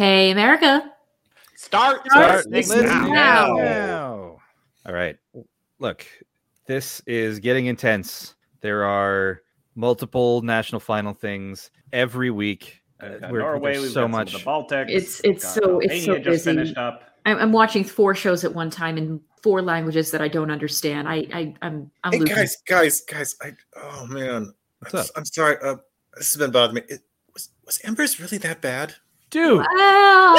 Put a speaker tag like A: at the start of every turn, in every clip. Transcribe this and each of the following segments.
A: Hey, America.
B: Start,
A: Start
B: listening
A: listening
B: now.
C: now. All right. Look, this is getting intense. There are multiple national final things every week. Uh,
B: We've got
C: we're-
B: Norway,
C: there's
B: we've
C: so
B: got some
C: much.
B: of the Baltics.
A: It's-
B: we've
A: it's
B: got
A: so- it's so
B: just
A: busy.
B: finished up.
A: I'm, I'm watching four shows at one time in four languages that I don't understand. I, I I'm I'm
D: Hey
A: losing.
D: guys, guys, guys! I oh man,
C: What's
D: I'm,
C: up?
D: I'm sorry. Uh, this has been bothering me. It, was was Embers really that bad?
C: Dude,
A: Wow.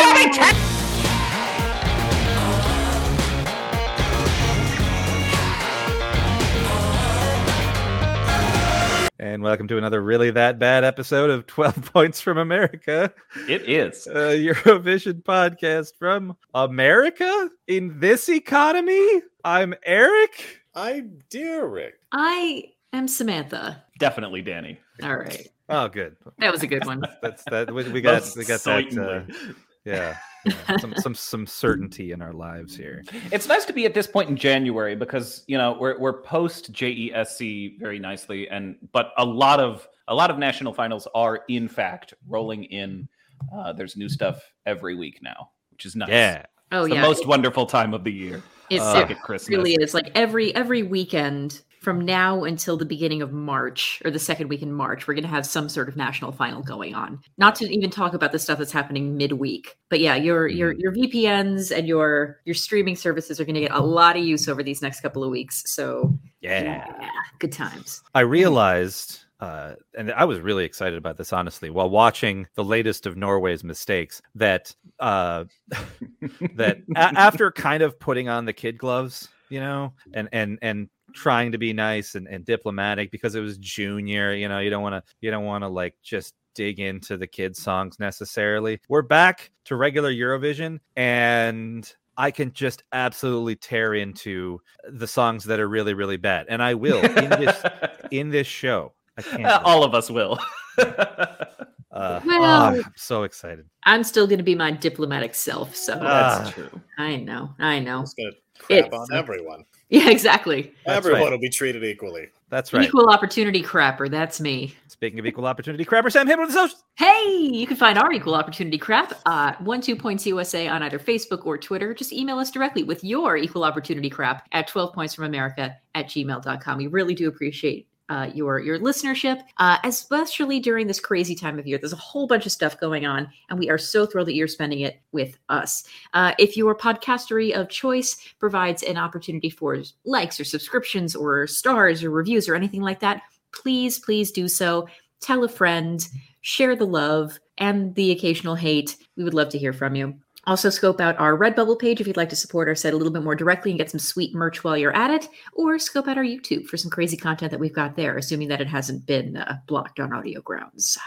C: and welcome to another really that bad episode of 12 Points from America,
B: It is.
C: a Eurovision podcast from America in this economy. I'm Eric.
D: I'm Derek.
A: I am Samantha.
B: Definitely Danny.
A: All right,
C: Oh, good.
A: that was a good one.
C: That's that. We, we got
B: Most
C: we got that. Uh, yeah, yeah. some some some certainty in our lives here.
B: It's nice to be at this point in January because you know we're we're post JESC very nicely, and but a lot of a lot of national finals are in fact rolling in. Uh, there's new stuff every week now, which is nice.
C: Yeah.
A: Oh
B: It's the
A: yeah,
B: most wonderful time of the year.
A: it's
C: uh,
B: Like
A: it
B: at Christmas.
A: really is. Like every every weekend from now until the beginning of March or the second week in March, we're gonna have some sort of national final going on. Not to even talk about the stuff that's happening midweek. But yeah, your your your VPNs and your your streaming services are gonna get a lot of use over these next couple of weeks. So
C: Yeah.
A: good times.
C: I realized, uh, and I was really excited about this, honestly, while watching the latest of Norway's mistakes, that uh, that a- after kind of putting on the kid gloves, you know, and and and trying to be nice and, and diplomatic because it was junior, you know, you don't want to you don't want to like just dig into the kids songs necessarily. We're back to regular Eurovision and I can just absolutely tear into the songs that are really really bad and I will in this in this show. I can't wait.
B: All of us will.
C: Uh,
A: Well-
C: oh, I'm so excited.
A: I'm still gonna be my diplomatic self. So
C: Ah.
B: That's true.
A: I know, I know.
D: It's gonna crap
A: It's-
D: on everyone.
A: Yeah, exactly.
C: That's
D: everyone
C: right.
D: will be treated equally.
C: That's right.
A: Equal opportunity crapper. That's me.
C: Speaking of equal opportunity, Crapper Sam Hibbert with the socials.
A: Hey, you can find our equal opportunity crap uh one two points USA on either Facebook or Twitter. Just email us directly with your equal opportunity crap at 12 points from America at gmail.com. We really do appreciate uh, your your listenership, uh, especially during this crazy time of year. There's a whole bunch of stuff going on, and we are so thrilled that you're spending it with us. Uh, if your podcastery of choice provides an opportunity for likes or subscriptions or stars or reviews or anything like that, please, please do so. Tell a friend, share the love and the occasional hate. We would love to hear from you. Also, scope out our Redbubble page if you'd like to support our site a little bit more directly and get some sweet merch while you're at it, or scope out our YouTube for some crazy content that we've got there, assuming that it hasn't been uh, blocked on audio grounds.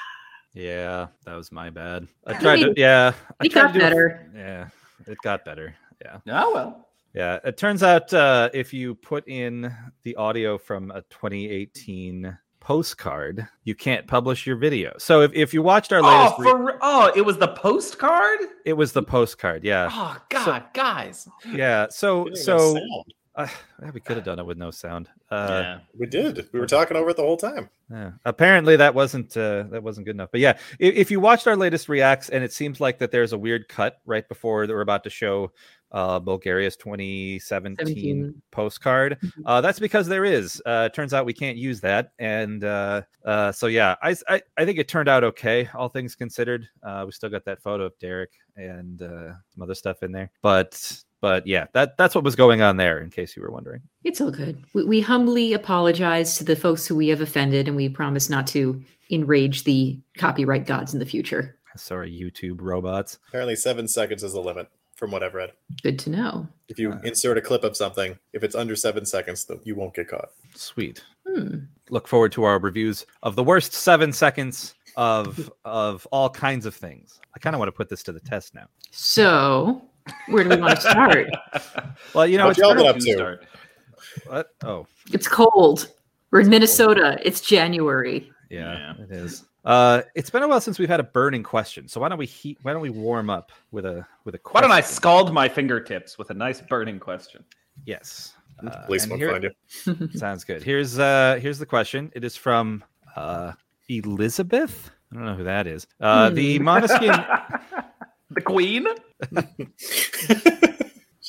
C: Yeah, that was my bad. I
A: I
C: tried to. Yeah, I
A: It
C: tried
A: got
C: to do a-
A: better.
C: yeah, it got better. Yeah,
B: Oh well.
C: yeah. It turns out uh, if you put in the audio from a 2018 postcard, you can't publish your video. So if, if you watched our latest,
B: Oh, for, re- oh, it was the postcard.
C: it was the postcard. Yeah,
B: Oh God, guys.
C: yeah. So
D: We didn't even
C: so
D: sound.
C: Uh, yeah, we could have done it with no sound. Uh,
B: yeah.
D: we did. We were talking over it the whole time.
C: Yeah. Apparently that wasn't uh, that wasn't good enough. But yeah, if, if you watched our latest reacts, and it seems like that there's a weird cut right before that we're about to show uh, Bulgaria's 2017
A: 17.
C: postcard.
A: Mhm.
C: Uh, that's because there is. Uh, turns out we can't use that, and uh, uh, so yeah, I think it turned out okay, all things considered. Uh, we still got that photo of Derek and uh, some other stuff in there, but but yeah, that that's what was going on there. In case you were wondering.
A: It's all good. We, we humbly apologize to the folks who we have offended, and we promise not to enrage the copyright gods in the future.
C: Sorry, YouTube robots.
D: Apparently, seven seconds is the limit, from what I've read.
A: Good to know.
D: If you
C: Uh.
D: insert a clip of something, if it's under seven seconds, then you won't get caught.
C: Sweet.
A: Hmm.
C: look forward to our reviews of the worst seven seconds of of all kinds of things. I kind of want to put this to the test now.
A: So, where do we want to start?
C: Well, you know,
D: What
C: it's
D: y'all
C: been
D: been up to?
B: Start.
C: what? Oh,
A: It's cold. We're in Minnesota. It's January.
C: yeah,
B: Yeah.
C: it is. Uh, it's been a while since we've had a burning question. So why don't we heat? Why don't we warm up with a with a Question?
B: Why don't I scald my fingertips with a nice burning question?
C: Yes. Uh,
D: Police
C: and
D: won't
C: here-
D: find you.
C: Sounds good. Here's uh here's the question. It is from uh Elizabeth. I don't know who that is. Uh the
A: Hmm.
C: Måneskin
B: The Queen.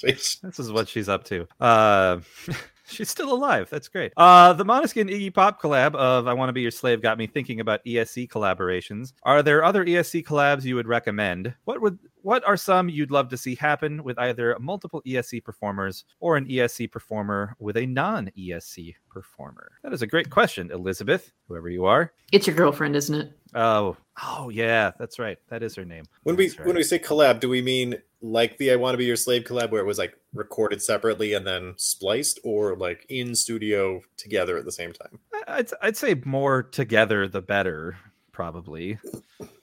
C: This is what she's up to. Uh, she's still alive. That's great. Uh, the Måneskin Iggy Pop collab of "I Want to Be Your Slave" got me thinking about ESC collaborations. Are there other ESC collabs you would recommend? What would what are some you'd love to see happen with either multiple ESC performers or an ESC performer with a non-ESC performer? That is a great question, Elizabeth. Whoever you are.
A: It's your girlfriend, isn't it?
C: Oh, oh yeah, that's right. That is her name.
D: When we
C: right.
D: when we say collab, do we mean like the "I Want to Be Your Slave" collab, where it was like recorded separately and then spliced, or like in studio together at the same time?
C: I'd, I'd say more together the better, probably.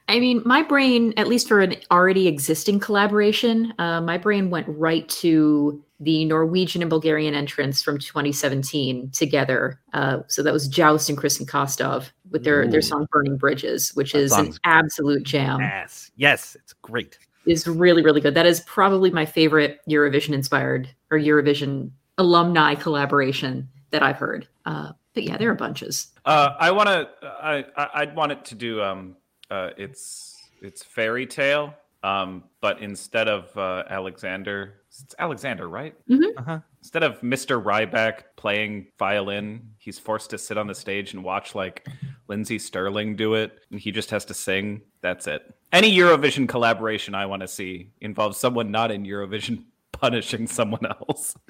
A: I mean, my brain, at least for an already existing collaboration, uh, my brain went right to the Norwegian and Bulgarian entrance from 2017 together. Uh, so that was JOWST and Kristian Kostov with their their song "Burning Bridges," which
C: That
A: is an absolute jam.
C: Yes, yes, it's great.
A: Is really really good. That is probably my favorite Eurovision inspired or Eurovision alumni collaboration that I've heard. Uh, but yeah, there are bunches.
B: Uh, I want to. I, I I'd want it to do. Um, uh, it's it's fairy tale. Um, but instead of uh, Alexander, it's Alexander, right?
C: Uh-huh.
B: Instead of Mr. Rybak playing violin, he's forced to sit on the stage and watch like Lindsey Stirling do it, and he just has to sing. That's it. Any Eurovision collaboration I want to see involves someone not in Eurovision punishing someone else.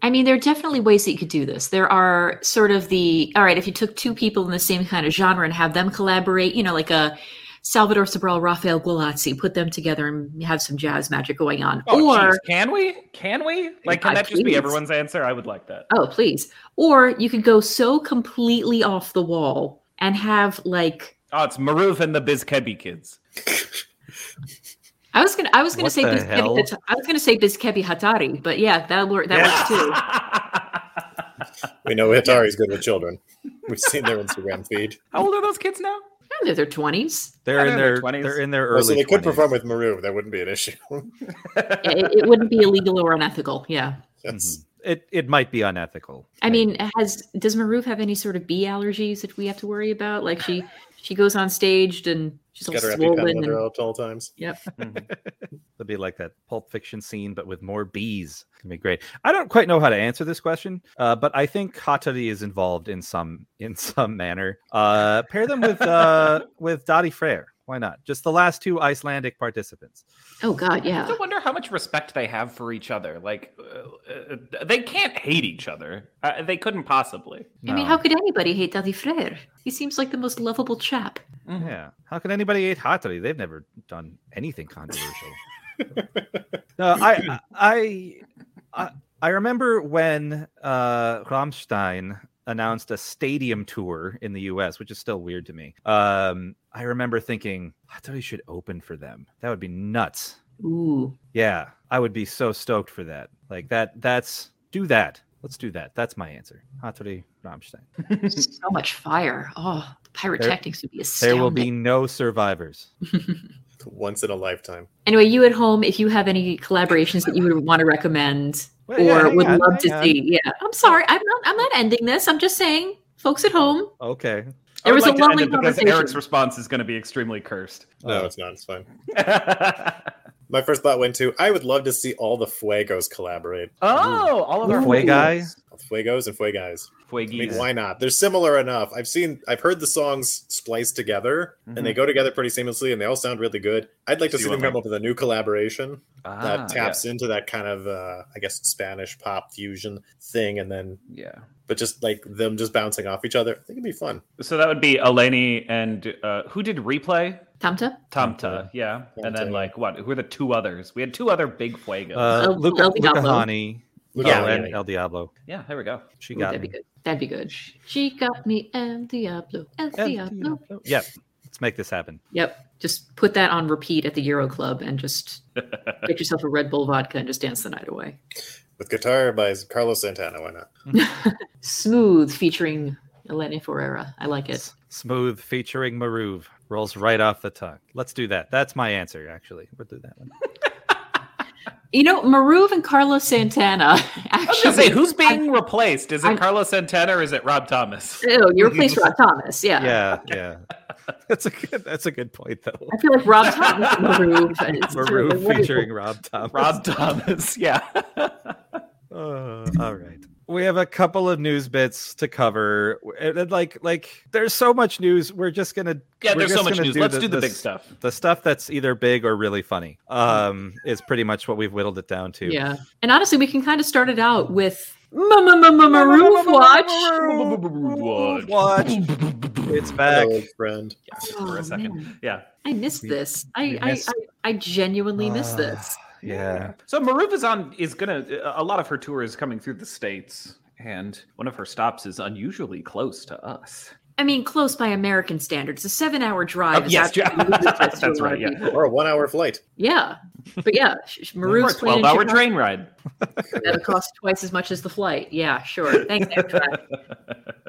A: I mean, there are definitely ways that you could do this. There are sort of the all right, if you took two people in the same kind of genre and have them collaborate, you know, like a Salvador Sobral, Raphael Gualazzi, put them together and have some jazz magic going on.
B: Oh,
A: or
B: geez, can we? Can we? Like, can
A: Uh,
B: that just be everyone's answer? I would like that.
A: oh, please. Or you could go so completely off the wall and have like
B: Oh, it's Maruv and the Bzikebi kids.
A: I was gonna I was gonna
C: What
A: say Bzikebi
C: hell?
A: I was gonna say Bzikebi Hatari, but yeah, that work that works too.
D: We know Hatari's good with children. We've seen their Instagram feed.
B: How old are those kids now?
A: Yeah, they're their twenties.
C: They're in their
B: 20s.
C: they're in their early.
D: so they could perform with Maru. That wouldn't be an issue.
A: It, it wouldn't be illegal or unethical. Yeah.
D: Yes.
C: Mhm. It it might be unethical.
A: I mean, has does Maruv have any sort of bee allergies that we have to worry about? Like she she goes on stage and she's all
D: Got her
A: swollen.
D: EpiPen with her
A: And,
D: out at all times.
A: yep.
C: It'll be like that Pulp Fiction scene, but with more bees. It's gonna be great. I don't quite know how to answer this question, uh, but I think Hatari is involved in some in some manner. Uh, pair them with uh, with Daði Freyr. Why not? Just the last two Icelandic participants.
A: Oh God, yeah.
B: I
A: yeah.
B: wonder how much respect they have for each other. Like, uh, uh, they can't hate each other. Uh, they couldn't possibly.
A: I mean, how could anybody hate Daði Freyr? He seems like the most lovable chap.
C: Yeah. How can anybody hate Hatari? They've never done anything controversial. no, I, I, I, I remember when uh, Rammstein announced a stadium tour in the U.S., which is still weird to me. Um, I remember thinking, I thought Hatari should open for them. That would be nuts.
A: Ooh.
C: Yeah, I would be so stoked for that. Like that. That's do that. Let's do that. That's my answer. Hatari Rammstein.
A: so much fire. Oh, the pyrotechnics would be
C: a
A: There
C: will be no survivors.
D: Once in a lifetime.
A: Anyway, you at home, if you have any collaborations that you would want to recommend
C: Well,
A: or
C: yeah, hang
A: would
C: on,
A: love to
C: on.
A: see, yeah. I'm sorry, I'm not. I'm not ending this. I'm just saying, folks at home,
C: Okay.
A: There was a
B: like to end
A: lovely
B: it because. Eric's response is going to be extremely cursed.
D: No,
C: Oh.
D: it's not. It's fine. My first thought went to I would love to see all the Fuegos collaborate.
B: oh, all of our
C: Fue guy.
D: Fuegos and Fuegais. I mean, why not? They're similar enough. I've seen, I've heard the songs spliced together, and they go together pretty seamlessly, and they all sound really good. I'd like to
B: So
D: see them
B: want,
D: come up with a new collaboration
B: Ah,
D: that taps into that kind of, uh, I guess, Spanish pop fusion thing, and then,
B: Yeah.
D: but just like them just bouncing off each other. I think it'd be fun.
B: So that would be Eleni and uh, who did replay?
A: Tamta?
B: Tamta, yeah. And then
D: Tamta.
B: like what? Who are the two others? We had two other big fuegos.
C: Uh,
A: El-
C: Luca,
A: El
C: Luca Hänni.
B: Yeah,
C: oh,
B: yeah,
C: and. El Diablo.
B: yeah, there we go.
C: She
A: Ooh,
C: got
A: that'd
C: me.
A: be good. That'd be good. She got me El Diablo. El
C: El
A: Diablo.
C: Diablo. Yep. Let's make this happen.
A: Yep. Just put that on repeat at the Euro Club and just get yourself a Red Bull vodka and just dance the night away.
D: With guitar by Carlos Santana, why not?
A: Smooth featuring Eleni Foureira. I like it.
C: Smooth featuring Maruv rolls right off the tongue. Let's do that. That's my answer, actually. We'll do that one.
A: You know, Maruv and Carlos Santana
B: I was gonna
A: actually.
B: say, who's being replaced? Is it
A: I'm-
B: Carlos Santana or is it Rob Thomas?
A: Oh, you replaced Rob Thomas. Yeah.
C: Yeah, yeah. That's a good. That's a good point, though.
A: I feel like Rob Thomas and Maroon. and it's sort of
C: Maroon
A: like, what is
C: featuring? Rob Thomas.
B: Rob Thomas. Yeah.
C: Uh, all right. We have a couple of news bits to cover. And, and, like, like, there's so much news. We're just gonna.
B: Yeah, there's so much
C: gonna
B: news. Let's
C: the,
B: do the big
C: s-
B: stuff.
C: The stuff that's either big or really funny. Um, is pretty much what we've whittled it down to.
A: Yeah, and honestly, we can kind of start it out with Maruv Watch.
C: Watch. It's back.
D: Friend.
B: Yeah, for
A: Oh,
B: a second. Yeah.
A: I missed this. I, I, I, I genuinely missed
C: Ah,
A: this.
C: Yeah.
B: So Maruv is gonna a lot of her tour is coming through the states, and one of her stops is unusually close to us.
A: I mean, close by American standards. A seven-hour drive.
B: Oh,
A: is
B: yes, yeah.
A: ludicrous to a
B: That's right, yeah.
A: people.
D: Or a one-hour flight.
A: Yeah, but yeah, sh- sh-
B: Or
A: Maroon's
B: a twelve-hour train ride.
A: That'll cost twice as much as the flight. Yeah, sure. Thanks, Amtrak.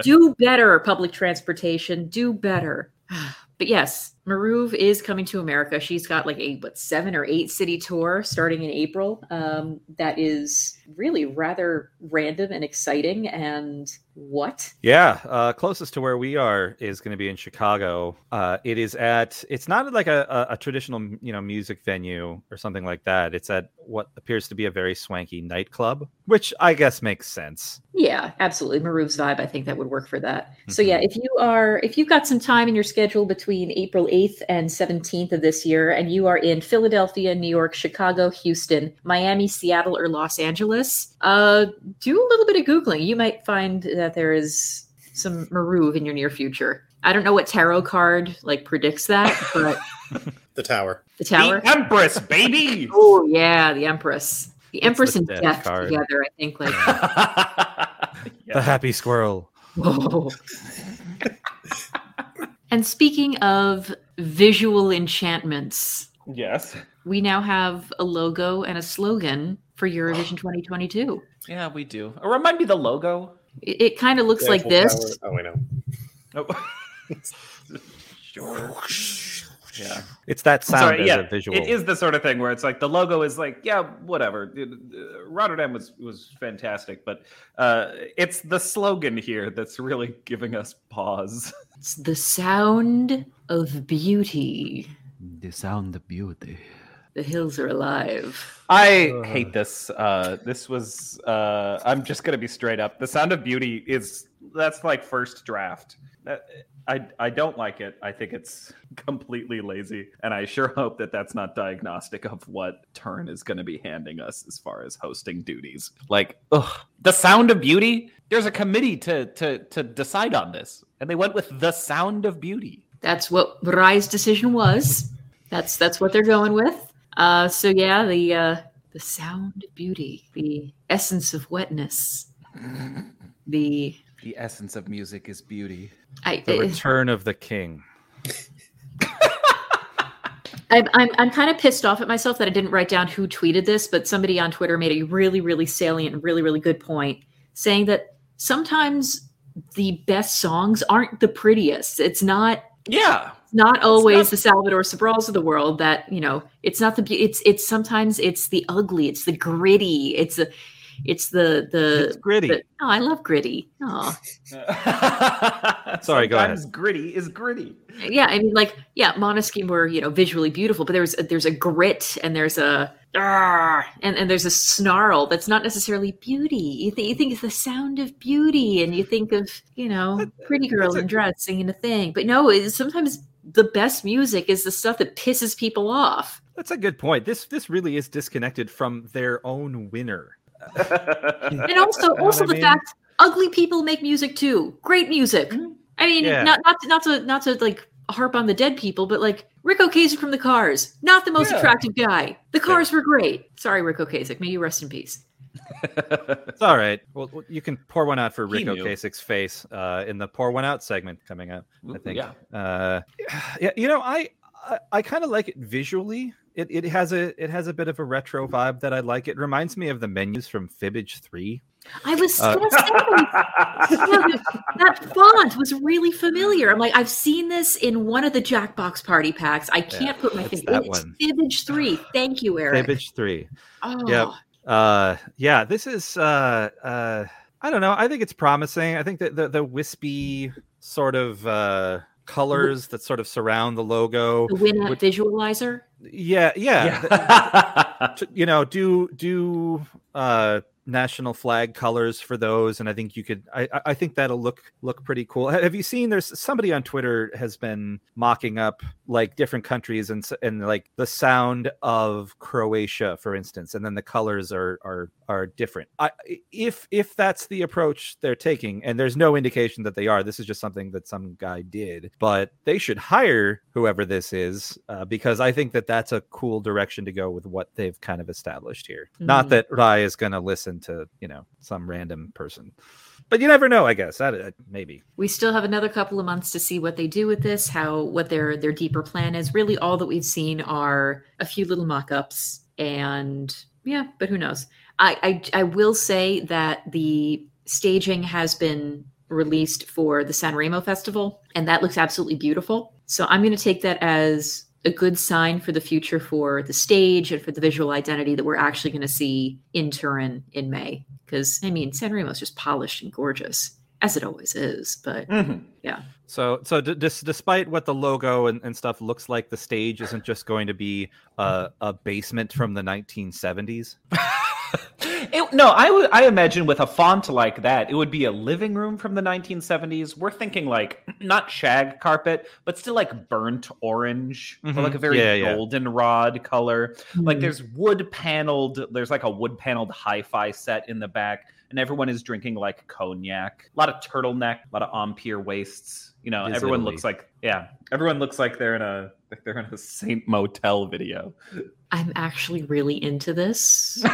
A: do better, public transportation. Do better. But yes, Maruv is coming to America. She's got like a what seven or eight city tour starting in April. Um, that is really rather random and exciting. And what?
C: Yeah, uh, closest to where we are is going to be in Chicago. Uh, it is at. It's not like a, a, a traditional, you know, music venue or something like that. It's at what appears to be a very swanky nightclub, which I guess makes sense.
A: Yeah, absolutely. Maruv's vibe. I think that would work for that. So
C: Mhm.
A: yeah, if you are if you've got some time in your schedule between April 8th and 17th of this year and you are in Philadelphia, New York, Chicago, Houston, Miami, Seattle, or Los Angeles, uh do a little bit of googling. You might find that there is some Maruv in your near future. I don't know what tarot card like predicts that, but
D: The tower.
A: the tower.
B: The Empress, baby.
A: Oh yeah, the Empress. The
C: It's
A: Empress
C: the
A: and
C: death
A: Death
C: card.
A: together, I think like
C: The happy squirrel.
A: Whoa. and speaking of visual enchantments,
B: Yes.
A: we now have a logo and a slogan for Eurovision 2022.
B: Yeah, we do. Uh, Remind me the logo.
A: It, it kind of looks
D: The
A: like this.
D: Tower. Oh, I know.
B: Oh. sure. Yeah.
C: It's that sound
B: Sorry,
C: as
B: yeah,
C: a visual.
B: It is the sort of thing where it's like the logo is like, yeah, whatever. It- uh, Rotterdam was was fantastic, but uh, it's the slogan here that's really giving us pause.
A: It's the sound of beauty.
B: The sound of beauty.
A: The hills are alive.
B: I
C: Ugh.
B: hate this. Uh, this was. Uh, I'm just gonna be straight up. The Sound of Beauty is that's like first draft. That- I I don't like it. I think it's completely lazy, and I sure hope that that's not diagnostic of what Turin is going to be handing us as far as hosting duties. Like, ugh, the Sound of Beauty. There's a committee to to to decide on this, and they went with the Sound of Beauty.
A: That's what Rai's decision was. That's that's what they're going with. Uh, so yeah, the uh, the sound of beauty, the essence of wetness, the
B: The essence of music is beauty.
A: I,
C: the
A: I-
C: return of the king.
A: I'm, I'm, I'm kind of pissed off at myself that I didn't write down who tweeted this, but somebody on Twitter made a really, really salient and really, really good point saying that sometimes the best songs aren't the prettiest. It's not
B: Yeah.
A: not always
B: not-
A: the Salvador Sobrals of the world that, you know, it's not the it's it's sometimes it's the ugly, it's the gritty, it's the it's the
C: It's
A: the,
C: gritty.
A: the oh, I love gritty. Oh.
C: Sorry, go ahead.
B: Gritty is gritty.
A: yeah i mean like yeah Måneskin were you know visually beautiful but there's there's a grit and there's a ah, and, and there's a snarl that's not necessarily beauty you, think you think it's the sound of beauty and you think of you know pretty girl in dress singing a thing but no it's, sometimes the best music is the stuff that pisses people off
C: That's a good point. This this really is disconnected from their own winner.
A: and also
C: what
A: also the
C: mean?
A: fact ugly people make music too great music i mean
C: Yeah.
A: not not to, not to not to like harp on the dead people but like ric ocasek from the cars not the most
B: Yeah.
A: attractive guy the cars were great sorry ric ocasek may you rest in peace
C: It's all right. Well, well, you can pour one out for
B: He
C: Rick
B: knew.
C: Ocasek's face uh, in the pour one out segment coming up. I think.
B: yeah.
C: Uh, yeah, you know, I I, I kind of like it visually. It, it has a it has a bit of a retro vibe that I like. It reminds me of the menus from Fibbage Three.
A: i was
C: Uh,
A: that font was really familiar i'm like i've seen this in one of the jackbox party packs i can't put my finger
C: that
A: it's
C: one.
A: fibbage 3 thank you eric
C: Fibbage Three.
A: oh
C: Yep. Uh, yeah, this is uh, uh, I don't know. I think it's promising. I think that the the wispy sort of uh, colors that sort of surround the logo.
A: The Winamp
C: Which-
A: visualizer.
C: Yeah, yeah.
B: Yeah.
C: you know, do do uh national flag colors for those and i think you could i I- i think that'll look look pretty cool have you seen there's somebody on twitter has been mocking up like different countries and and like the sound of croatia for instance and then the colors are are are different i if if that's the approach they're taking and there's no indication that they are this is just something that some guy did but they should hire whoever this is uh, because i think that that's a cool direction to go with what they've kind of established here not
A: Mhm.
C: that rai is going to listen to you know some random person but you never know i guess that uh, maybe
A: We still have another couple of months to see what they do with this, how what their their deeper plan is. Really, all that we've seen are a few little mock-ups, and yeah, but who knows? I I, I will say that the staging has been released for the San Remo Festival, and that looks absolutely beautiful. So I'm going to take that as a good sign for the future for the stage and for the visual identity that we're actually going to see in Turin in May. Because I mean, San is just polished and gorgeous, as it always is. But
B: Mhm.
C: so so d- dis- despite what the logo and, and stuff looks like the stage isn't just going to be a, a basement from the 1970s
B: It- no, I would. I imagine with a font like that, it would be a living room from the 1970s. We're thinking like not shag carpet, but still like burnt orange or
C: Mhm.
B: like a very
C: Yeah, yeah.
B: goldenrod color. Like
A: Hmm.
B: there's wood paneled. There's like a wood paneled hi-fi set in the back, and everyone is drinking like cognac. A lot of turtleneck, a lot of empire waists. You know,
C: It is
B: everyone
C: Italy.
B: looks like yeah, everyone looks like they're in a like they're in a Saint Motel video.
A: I'm actually really into this.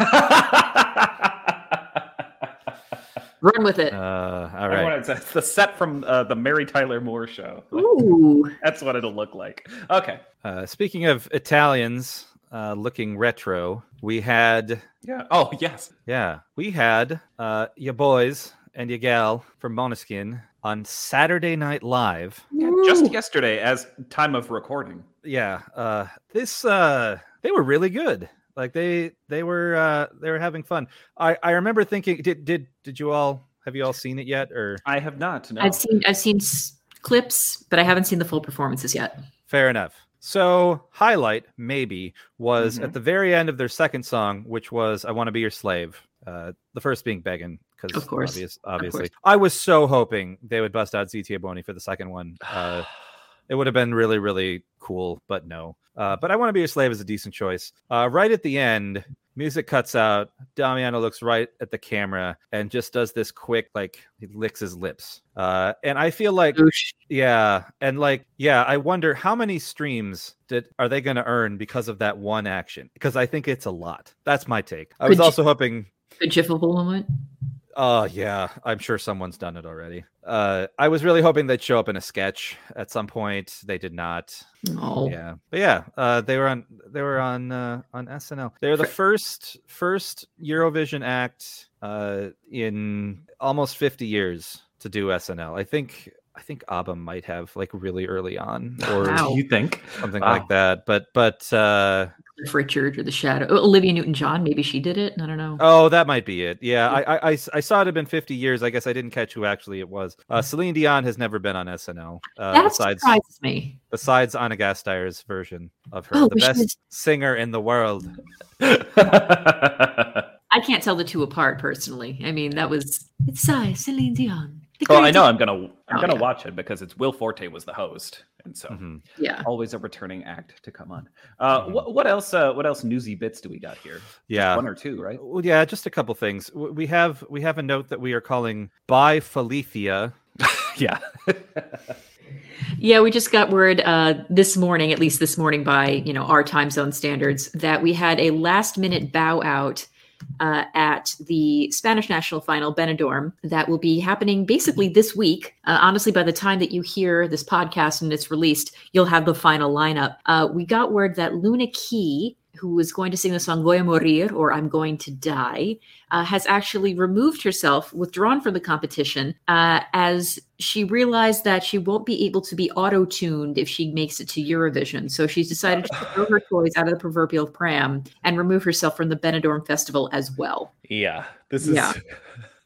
A: Run with it.
C: uh all
B: Everyone,
C: right
B: it's, it's the set from uh, the Mary Tyler Moore show.
A: Ooh.
B: that's what it'll look like. Okay.
C: uh, speaking of italians uh looking retro we had
B: Yeah. Oh yes.
C: Yeah, we had uh your boys and your gal from Måneskin on Saturday Night Live.
B: Yeah, just yesterday, as time of recording.
C: Yeah, uh this uh they were really good. Like they they were uh they were having fun. I I remember thinking did did did you all have you all seen it yet or
B: I have not. No.
A: I've seen I've seen s- clips, but I haven't seen the full performances yet.
C: Fair enough. So, highlight maybe was
B: Mhm.
C: at the very end of their second song, which was "I Want to Be Your Slave." Uh, the first being "Beggin," because
A: Of course.
C: obvious, obviously,
A: course.
C: I was so hoping they would bust out ZT Boni for the second one. Uh, it would have been really, really cool, but no. Uh, but "I Want to Be Your Slave" is a decent choice. Uh, right at the end, music cuts out. Damiano looks right at the camera and just does this quick, like he licks his lips. Uh, and I feel like
A: Oosh.
C: yeah, and like yeah, I wonder how many streams did are they going to earn because of that one action? Because I think it's a lot. That's my take. I was also hoping.
A: Good jiffable moment.
C: Oh yeah, I'm sure someone's done it already. Uh, I was really hoping they'd show up in a sketch at some point. They did not.
A: Oh,
C: Yeah, but yeah, uh, they were on they were on uh, on SNL. They were the first first Eurovision act uh, in almost 50 years to do SNL. I think I think ABBA might have like really early on or
A: Wow.
B: you think?
C: something
B: Wow.
C: like that. But but uh,
A: Cliff Richard or the Shadow. Oh, Olivia Newton-John. Maybe she did it. I don't know.
C: oh, that might be it. Yeah, i i i saw it had been 50 years. I guess I didn't catch who actually it was. Uh, Celine Dion has never been on SNL. Uh,
A: that
C: besides
A: surprises me.
C: besides Ana Gasteyer's version of her,
A: Oh,
C: the best
A: was-
C: singer in the world.
A: I can't tell the two apart personally. I mean, that was it's I, Celine Dion. The
B: well, I know I'm gonna I'm
A: Oh,
B: gonna
A: yeah.
B: watch it because it's Will Forte was the host, and so
C: Mhm.
A: Yeah.
B: always a returning act to come on. Uh,
C: Mhm.
B: what, what else? Uh, what else? Newsy bits do we got here?
C: Yeah.
B: One or two, right?
C: Well, yeah, just a couple things. We have we have a note that we are calling by Felicia.
B: yeah.
A: Yeah, we just got word uh, this morning, at least this morning by you know our time zone standards, that we had a last minute bow out uh, at the Spanish national final Benidorm that will be happening basically this week. Uh, honestly, by the time that you hear this podcast and it's released, you'll have the final lineup. Uh, we got word that Luna Ki, who was going to sing the song Voy a Morir or I'm Going to Die, uh, has actually removed herself, withdrawn from the competition, uh, as she realized that she won't be able to be auto tuned if she makes it to Eurovision. So she's decided to throw her toys out of the proverbial pram and remove herself from the Benidorm Festival as well.
B: Yeah. This is
A: Yeah.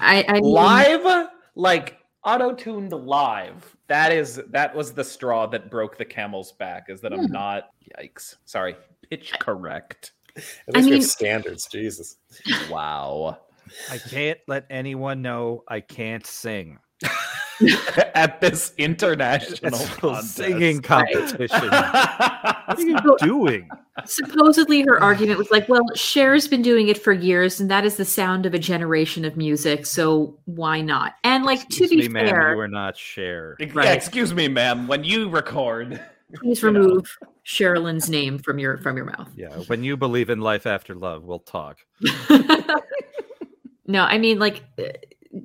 A: I, I mean,
B: live, like auto-tuned live. That is that was the straw that broke the camel's back. Is that I'm
A: Hmm.
B: not. Yikes! Sorry, pitch correct.
D: At
A: I
D: least we
A: mean-
D: have standards. Jesus.
B: Wow.
C: I can't let anyone know I can't sing.
B: At this international
C: It's a
B: contest.
C: singing competition. What are you doing?
A: Supposedly, her argument was like, "Well, Cher's been doing it for years, and that is the sound of a generation of music. So why not?" And like
C: Excuse
A: to be
C: me, ma'am,
A: fair,
C: you are not share.
B: Ex-
A: Right.
B: yeah, excuse me, ma'am. When you record,
A: please
B: you know.
A: remove Cherilyn's name from your from your mouth.
C: Yeah, when you believe in life after love, we'll talk.
A: no, I mean like uh,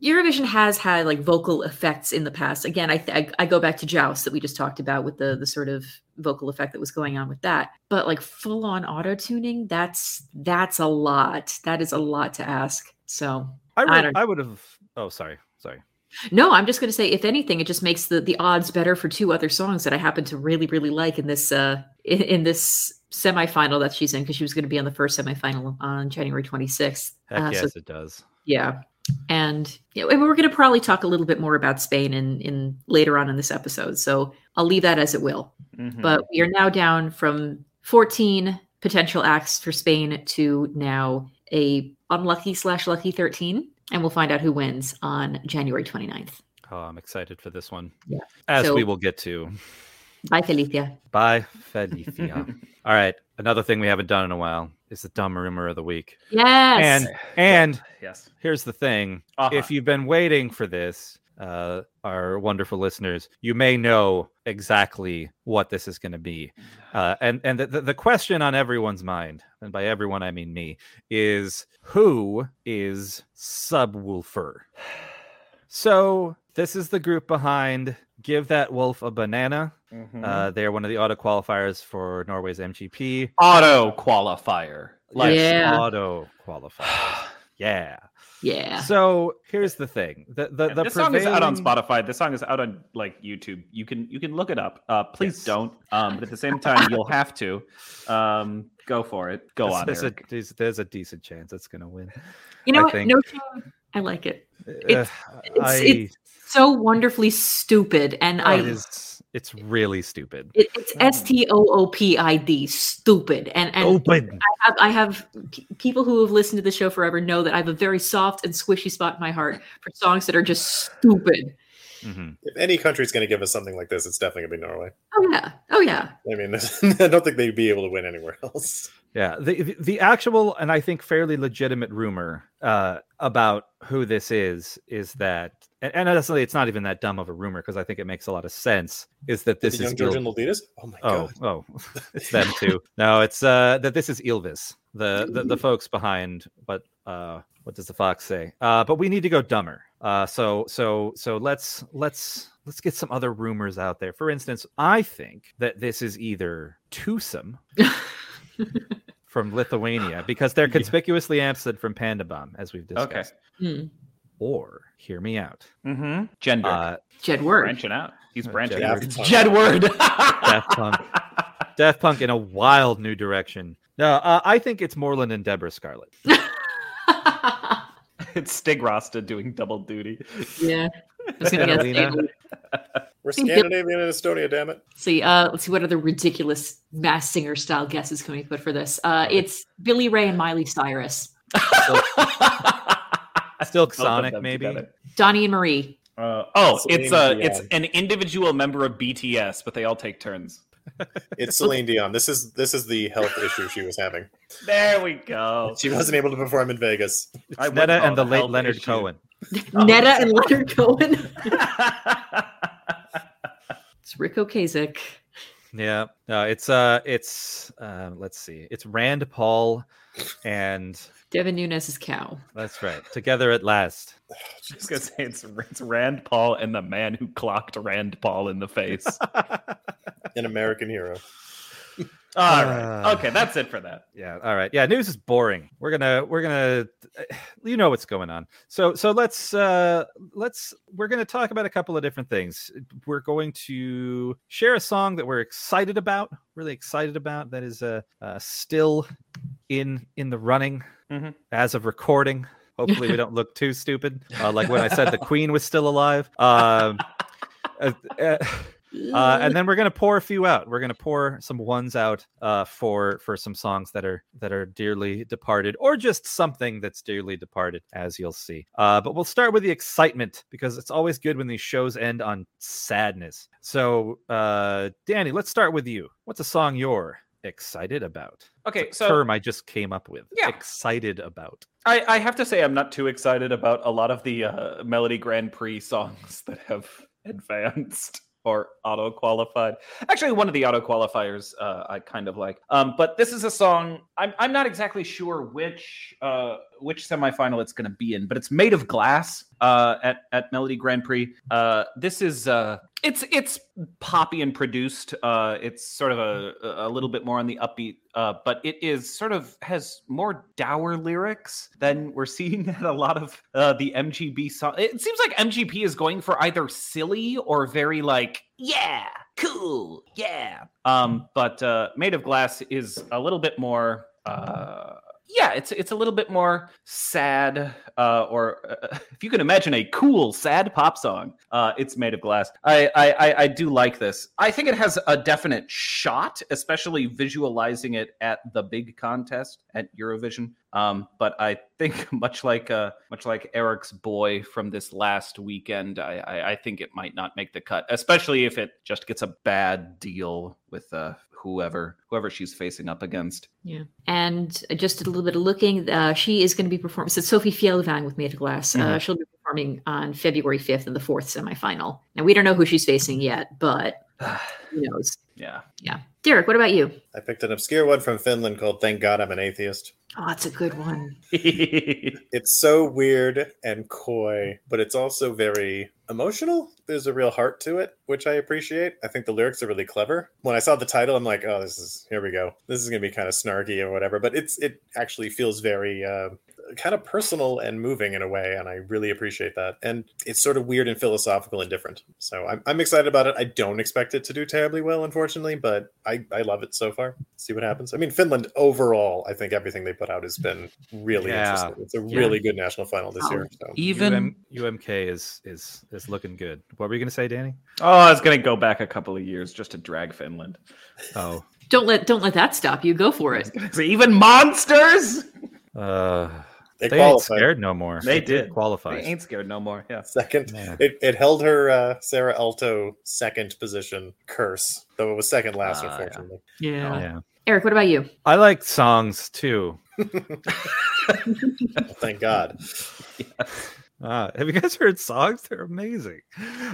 A: Eurovision has had like vocal effects in the past. Again, I, th- I I go back to JOWST that we just talked about with the the sort of vocal effect that was going on with that. But like full on auto tuning, that's that's a lot. That is a lot to ask. So
C: I,
A: I don't-
C: I would have. Oh, sorry, sorry.
A: no, I'm just going to say, if anything, it just makes the the odds better for two other songs that I happen to really really like in this uh in, in this semifinal that she's in because she was going to be on the first semifinal on January 26th.
C: Heck
A: Uh, so
C: yes, it does.
A: Yeah. And, you know, and we're going to probably talk a little bit more about Spain in, in later on in this episode. So I'll leave that as it will.
B: Mhm.
A: But we are now down from 14 potential acts for Spain to now a unlucky slash lucky 13. And we'll find out who wins on January 29th.
C: Oh, I'm excited for this one.
A: Yeah.
C: As
A: So-
C: we will get to.
A: Bye, Felicia.
C: Bye, Felicia. All right. Another thing we haven't done in a while is the dumb rumor of the week.
A: Yes.
C: And and
B: yes.
C: here's the thing:
B: Uh-huh.
C: if you've been waiting for this, uh, our wonderful listeners, you may know exactly what this is going to be. Uh, and and the, the, the question on everyone's mind, and by everyone I mean me, is who is Subwoofer? So this is the group behind "Give That Wolf a Banana."
B: Mhm.
C: Uh, they're one of the auto qualifiers for Norway's MGP.
B: auto qualifier. Like,
A: Yeah.
C: Auto qualifiers. Yeah.
A: yeah.
C: So here's the thing: the the,
B: Yeah,
C: the
B: this song is out on Spotify. This song is out on like YouTube. You can you can look it up. Uh, please
C: Yes.
B: don't. Um, but at the same time, you'll have to. Um, go for it. Go
C: There's-
B: on,
C: there's, a,
B: Eric.
C: there's, there's a decent chance it's gonna win.
A: You know
C: I
A: what?
C: think-
A: No. I like it. It's-
C: Uh,
A: it's-
C: I,
A: it's- So wonderfully stupid. And I
C: it is, it's really stupid.
A: It, it's S T O O P I D, stupid. And and
C: Open.
A: I have, I have p- people who have listened to the show forever know that I have a very soft and squishy spot in my heart for songs that are just stupid.
C: Mhm.
D: If any country's going to give us something like this, it's definitely going to be Norway.
A: Oh yeah, oh yeah.
D: I mean, I don't think they'd be able to win anywhere else.
C: Yeah, the, the the actual and I think fairly legitimate rumor uh, about who this is is that, and, and honestly, it's not even that dumb of a rumor because I think it makes a lot of sense. Is that this
D: the
C: is
D: young
C: Il-
D: Georgian Lollitas? Oh my
C: Oh,
D: god!
C: oh, it's them too. No, it's uh that this is Ylvis, the the, the folks behind But uh what does the fox say? Uh but we need to go dumber. Uh so so so let's let's let's get some other rumors out there. For instance, I think that this is either twosome from Lithuania because they're
B: Yeah.
C: conspicuously absent from Pabandom, as we've
B: Okay.
C: discussed.
A: Hmm.
C: Or hear me out.
B: Mm-hmm. Gender.
C: Uh
A: Jedward.
B: branching out. He's branching.
D: Jed
B: out.
D: Word.
B: Jedward.
C: Daft Punk. Daft Punk in a wild new direction. No, uh, I think it's Mørland and Debrah Scarlett.
B: it's Stig Rasta doing double duty.
A: yeah. I gonna guess
C: Catalina.
D: We're Scandinavian and Estonia, damn it.
A: See, uh, let's see what other ridiculous mass singer style guesses can we put for this. Uh, it's Billy Ray and Miley Cyrus,
C: Silk
B: Both of
C: Sonic, maybe.
B: together.
A: Donnie and Marie.
B: Uh, oh,
D: Celine
B: it's a
D: Dion.
B: it's an individual member of BTS, but they all take turns.
D: It's Celine Dion. This is this is the health issue she was having.
B: There we go.
D: She wasn't able to perform in Vegas.
C: It's
B: I
C: Netta and the late Leonard
B: issue.
C: Cohen.
B: Oh.
A: Netta and Leonard Cohen. It's Ric Ocasek.
C: Yeah, no, it's uh, it's uh, let's see, it's Rand Paul, and
A: Devin Nunes' cow.
C: that's right, together at last.
B: I was gonna say it's, it's Rand Paul and the man who clocked Rand Paul in the face.
D: An American hero.
B: All right.
C: Ah.
B: Okay, that's it for that.
C: Yeah. All right. Yeah. News is boring. We're gonna we're gonna you know what's going on. So so let's uh let's we're gonna talk about a couple of different things. We're going to share a song that we're excited about, really excited about. That is uh, uh still in in the running
B: Mhm.
C: as of recording Hopefully, we don't look too stupid. Uh, like when I said the Queen was still alive. Um, uh, uh, and then we're gonna pour a few out. We're gonna pour some ones out uh, for for some songs that are that are dearly departed, or just something that's dearly departed, as you'll see. Uh, but we'll start with the excitement because it's always good when these shows end on sadness. So, uh, Danny, let's start with you. What's a song you're excited about?
B: Okay, so
C: term I just came up with.
B: Yeah.
C: Excited about.
B: I, I have to say I'm not too excited about a lot of the uh, Melodi Grand Prix songs that have advanced or auto qualified. Actually, one of the auto qualifiers uh, I kind of like. Um, but this is a song I'm I'm not exactly sure which uh, which semifinal it's going to be in, but it's made of glass uh, at at Melodi Grand Prix. Uh, this is uh, it's it's poppy and produced. Uh, it's sort of a a little bit more on the upbeat, uh, but it is sort of has more dour lyrics than we're seeing at a lot of uh, the MGP song. It seems like MGP is going for either silly or very like yeah, cool, yeah. Um, but uh, Made of Glass is a little bit more. Uh, yeah, it's it's a little bit more sad, uh, or uh, if you can imagine a cool sad pop song, uh, it's made of glass. I, I I do like this. I think it has a definite shot, especially visualizing it at the big contest at Eurovision. Um, but I think much like uh, much like Eric's boy from this last weekend, I, I I think it might not make the cut, especially if it just gets a bad deal with uh, whoever whoever she's facing up against.
A: Yeah. And just a little bit of looking, uh, she is going to be performing. So Sofie Fjellvang with Made of Glass. Uh,
B: Mhm.
A: she'll be performing on February 5th in the fourth semifinal. Now, we don't know who she's facing yet, but who knows?
B: Yeah.
A: Yeah. Derek, what about you?
D: I picked an obscure one from Finland called "Thank God I'm an Atheist."
A: Oh, it's a good one.
D: It's so weird and coy, but it's also very emotional. There's a real heart to it, which I appreciate. I think the lyrics are really clever. When I saw the title, I'm like, "Oh, this is here we go. This is gonna be kind of snarky or whatever." But it's it actually feels very uh, kind of personal and moving in a way, and I really appreciate that. And it's sort of weird and philosophical and different. So I'm, I'm excited about it. I don't expect it to do terribly well, unfortunately, but I I love it so far. See what happens. I mean, Finland overall, I think everything they put out has been really
C: Yeah.
D: interesting. It's a
C: Yeah.
D: really good national final this
A: Oh.
D: year. So.
B: Even
C: UM, UMK is is is looking good. What were you going to say, Danny?
B: oh, I was gonna go back a couple of years just to drag Finland.
C: Oh,
A: Don't let don't let that stop you. Go for it.
B: say, even monsters.
C: uh,
D: They,
C: they ain't scared no more.
B: They did.
C: qualify.
B: They ain't scared no more. Yeah.
D: Second,
C: Yeah.
D: it, it held her uh, Saara Aalto second position curse, though it was second last,
C: yeah.
D: unfortunately.
A: Yeah.
C: Yeah,
A: Eric, what about you?
C: I like songs too.
D: Thank God.
C: Uh, have you guys heard songs? They're amazing.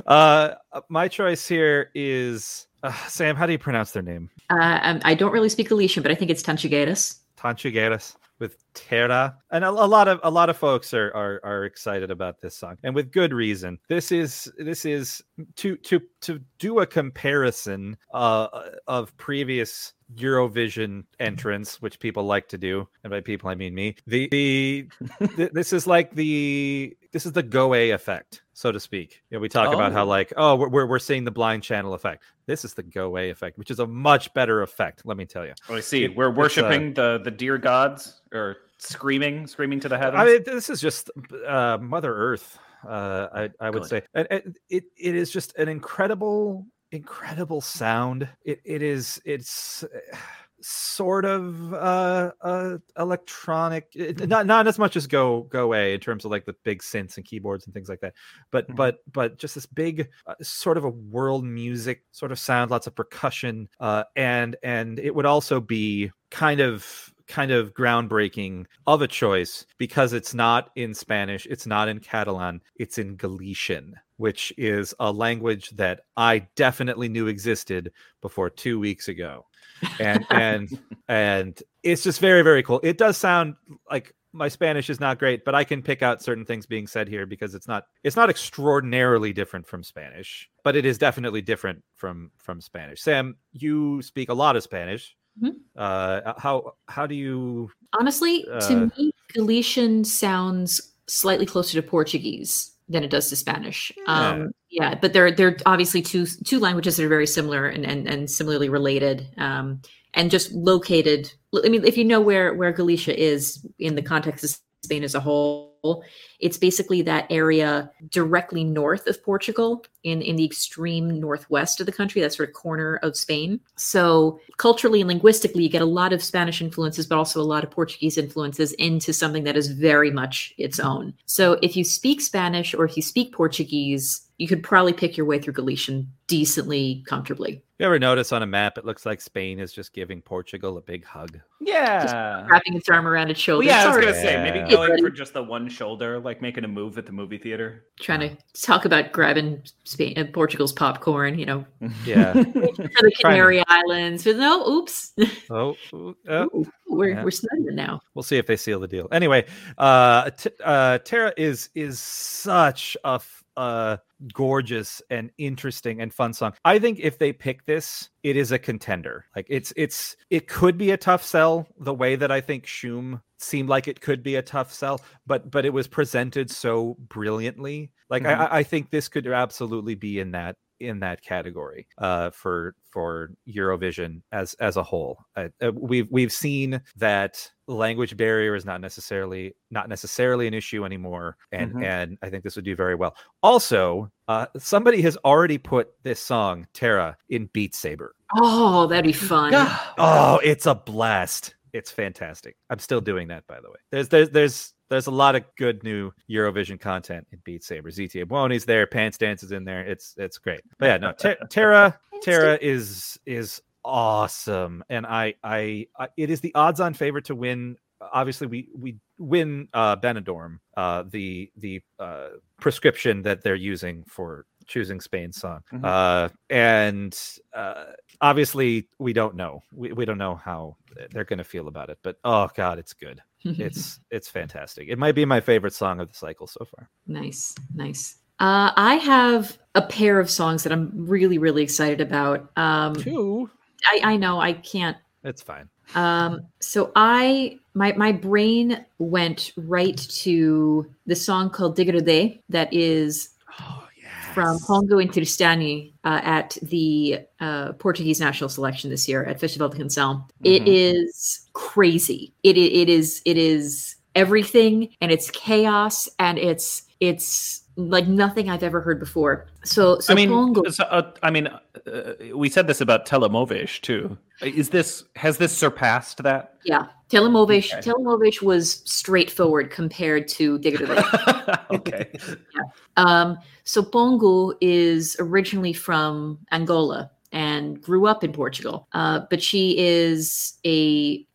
C: Uh, my choice here is uh, Sam. How do you pronounce their name?
A: Uh, um, I don't really speak Galician, but I think it's Tanxugueiras.
C: Tanxugueiras with Terra, and a, a lot of a lot of folks are, are are excited about this song, and with good reason. This is this is to to to do a comparison uh, of previous Eurovision entrants, which people like to do, and by people I mean me. The the th- this is like the this is the Go A effect, so to speak. You know, we talk about how
B: Oh.
C: like oh we're we're- we're seeing the blind channel effect. This is the Go A effect, which is a much better effect. Let me tell you.
B: Oh, I see.
C: It-
B: We're
C: uh,
B: worshiping the the deer gods or screaming, screaming to the heavens.
C: I mean, this is just uh, Mother Earth. Uh, I I would
B: Good.
C: say, and, and it it is just an incredible, incredible sound. It it is it's uh, sort of uh, uh electronic, it- not not as much as Go Go Away in terms of like the big synths and keyboards and things like that, but
B: Mhm.
C: but but just this big uh, sort of a world music sort of sound, lots of percussion, uh, and and it would also be kind of kind of groundbreaking of a choice because it's not in Spanish, it's not in Catalan, it's in Galician, which is a language that I definitely knew existed before 2 weeks ago. And and and it's just very very cool. It does sound like my Spanish is not great, but I can pick out certain things being said here because it's not it's not extraordinarily different from Spanish, but it is definitely different from from Spanish. Sam, you speak a lot of Spanish.
A: Mhm.
C: Uh, how how do you?
A: Honestly,
C: Uh,
A: to me, Galician sounds slightly closer to Portuguese than it does to Spanish.
C: Yeah.
A: Um, yeah, but they're they're obviously two two languages that are very similar and and, and similarly related. Um, and just located. I mean, if you know where where Galicia is in the context of Spain as a whole, It's basically that area directly north of Portugal in, in the extreme northwest of the country, that sort of corner of Spain. So, culturally and linguistically, you get a lot of Spanish influences, but also a lot of Portuguese influences into something that is very much its own. So, if you speak Spanish or if you speak Portuguese, you could probably pick your way through Galician decently comfortably.
C: You ever notice on a map it looks like Spain is just giving Portugal a big hug?
B: Yeah.
A: Wrapping its arm around its shoulder.
B: Well, yeah, I was gonna say maybe
C: Yeah.
B: going for just the one shoulder, like making a move at the movie theater.
A: Trying to talk about grabbing Spain, uh, Portugal's popcorn, you know,
C: Yeah.
A: for the Canary Islands. But no, oops,
C: oh, ooh, oh,
A: Ooh, we're
C: Yeah.
A: we're snuggling now.
C: we'll see if they seal the deal. Anyway, uh, t- uh, Terra is is such a f- uh, gorgeous and interesting and fun song. I think if they pick this, it is a contender. Like it's it's it could be a tough sell the way that I think Shum seemed like it could be a tough sell, but but it was presented so brilliantly. Like
B: Mhm.
C: I, I think this could absolutely be in that in that category uh, for for Eurovision as as a whole. Uh, uh, we've we've seen that language barrier is not necessarily not necessarily an issue anymore, and
B: Mhm.
C: and I think this would do very well. Also, uh, somebody has already put this song Terra in Beat Saber.
A: Oh, that'd be fun.
C: Oh, it's a blast. It's fantastic. I'm still doing that, by the way. There's there's there's there's a lot of good new Eurovision content in Beat Saber. ZT Buoni's there, Pants Dance is in there. It's it's great. But yeah, no, Ter- Terra Terra is is awesome, and I, I I it is the odds-on favorite to win. Obviously, we we win uh, Benidorm, uh, the the uh, prescription that they're using for choosing Spain's song,
B: Mhm.
C: uh, and uh, obviously we don't know. We we don't know how they're going to feel about it, but oh god, it's good. It's it's fantastic. It might be my favorite song of the cycle so far.
A: nice, nice. Uh, I have a pair of songs that I'm really, really excited about. Um,
C: Two,
A: I, I know I can't
C: it's fine.
A: Um, so I my my brain went right to the song called Degradé that is from Pongo and Tristani uh, at the uh, Portuguese national selection this year at Festival de Canção. It
B: Mhm.
A: is crazy. It, it it is it is everything and it's chaos and it's it's like nothing I've ever heard before. So so
B: I mean,
A: Pongo
B: so, uh, I mean, uh, we said this about Telemóveis too. Is this has this surpassed that?
A: yeah, Telemóveis
B: Okay.
A: Telemóveis was straightforward compared to Degradé.
B: okay.
A: Um, so Pongo is originally from Angola and grew up in Portugal. Uh, but she is a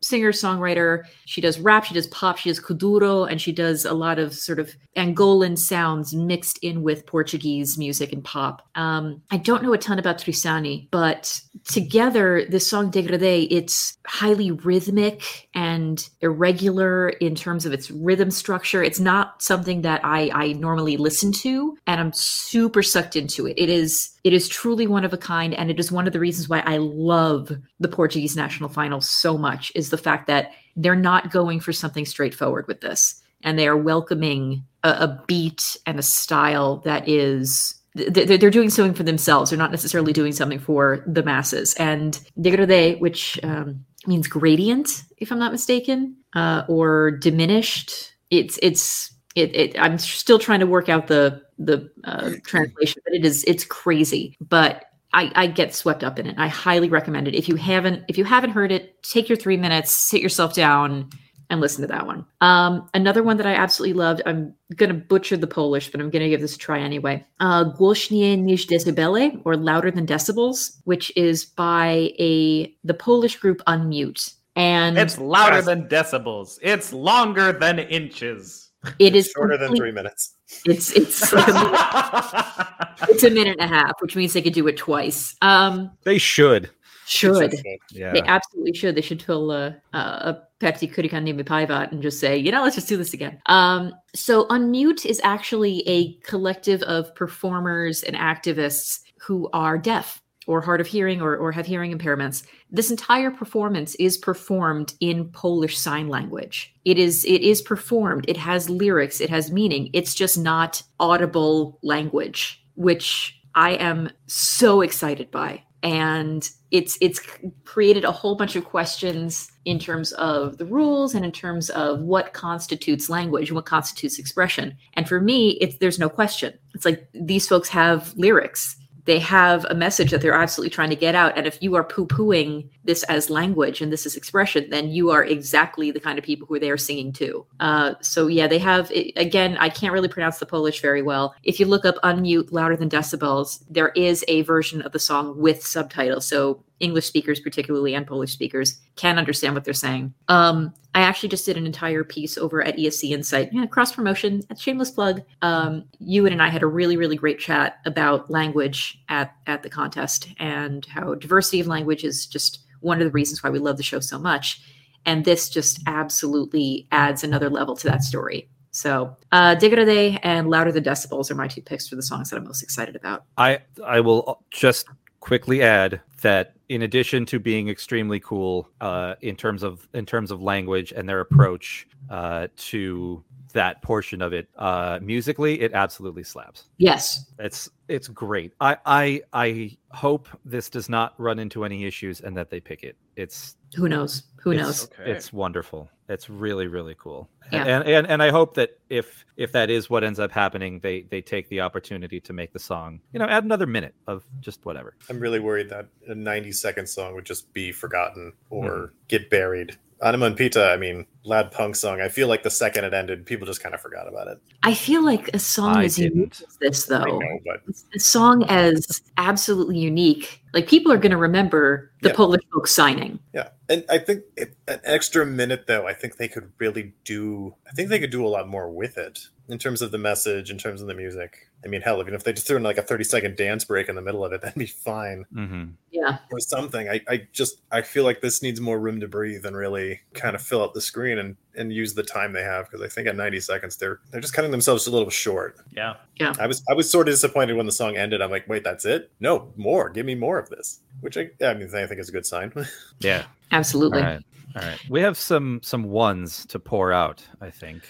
A: singer songwriter. She does rap, she does pop, she does kuduro, and she does a lot of sort of Angolan sounds mixed in with Portuguese music and pop. Um, I don't know a ton about Trisani, but together, this song Degradé, it's highly rhythmic and irregular in terms of its rhythm structure. It's not something that I, I normally listen to, and I'm super sucked into it. It is it is truly one of a kind, and it is one of the reasons why I love the Portuguese national final so much. Is the fact that they're not going for something straightforward with this, and they are welcoming a, a beat and a style that is th- th- they're doing something for themselves. They're not necessarily doing something for the masses. And degradé, which um, means gradient, if I'm not mistaken, uh, or diminished. It's it's it, it. I'm still trying to work out the the uh, translation, but it is it's crazy. But I, I get swept up in it. I highly recommend it. If you haven't if you haven't heard it, take your three minutes, sit yourself down, and listen to that one. Um, another one that I absolutely loved. I'm gonna butcher the Polish, but I'm gonna give this a try anyway. Uh, Głośniej niż decibele, or louder than decibels, which is by a the Polish group Unmute, and
B: It's louder than decibels. It's longer than inches.
A: it is
D: shorter than three minutes.
A: It's it's like a it's a minute and a half, which means they could do it twice. Um,
C: They should.
A: should.
C: Yeah.
A: They absolutely should. They should fill a, a Pertti Kurikan Nimipäivät and just say, you know, let's just do this again. Um, so Unmute is actually a collective of performers and activists who are deaf or hard of hearing or, or have hearing impairments. This entire performance is performed in Polish sign language. It is it is performed. It has lyrics, it has meaning. It's just not audible language, which I am so excited by and it's it's created a whole bunch of questions in terms of the rules and in terms of what constitutes language and what constitutes expression. And for me, it's there's no question. It's like these folks have lyrics they have a message that they're absolutely trying to get out. And if you are poo pooing this as language and this is expression, then you are exactly the kind of people who they are singing to. Uh, so, yeah, they have, again, I can't really pronounce the Polish very well. If you look up Unmute Louder Than Decibels, there is a version of the song with subtitles. So, English speakers, particularly, and Polish speakers, can understand what they're saying. Um, I actually just did an entire piece over at ESC Insight, yeah, cross promotion, shameless plug. Um, Ewan and I had a really, really great chat about language at at the contest and how diversity of language is just one of the reasons why we love the show so much. And this just absolutely adds another level to that story. So, uh, Day and Louder Than Decibels are my two picks for the songs that I'm most excited about.
C: I I will just quickly add that in addition to being extremely cool uh, in terms of in terms of language and their approach uh, to that portion of it uh, musically, it absolutely slaps.
A: Yes,
C: it's it's great. I I I hope this does not run into any issues and that they pick it. It's
A: who knows who
C: it's,
A: knows.
C: Okay. It's wonderful. It's really really cool.
A: Yeah.
C: And, and and I hope that if if that is what ends up happening, they they take the opportunity to make the song, you know, add another minute of just whatever.
D: I'm really worried that a 90 second song would just be forgotten or mm. get buried Anima and Pita, I mean, Lad Punk song. I feel like the second it ended, people just kind of forgot about it.
A: I feel like a song
C: I
A: as
C: didn't.
A: unique as this, though,
D: know, but
A: a song as absolutely unique, like people are going to remember the
D: Yeah.
A: Polish folk signing.
D: yeah, and I think an extra minute though. I think they could really do. I think they could do a lot more with it in terms of the message, in terms of the music. I mean, hell, even if they just threw in like a 30 second dance break in the middle of it, that'd be fine.
C: Mm-hmm.
A: Yeah,
D: or something. I, I just I feel like this needs more room to breathe and really kind of fill up the screen and, and use the time they have because I think at 90 seconds they're they're just cutting themselves a little short.
B: Yeah. Yeah.
D: I was I was sort of disappointed when the song ended. I'm like, wait, that's it? No, more. Give me more of this. Which I I mean I think is a good sign.
C: Yeah.
A: absolutely.
C: All right. All right. We have some some ones to pour out, I think,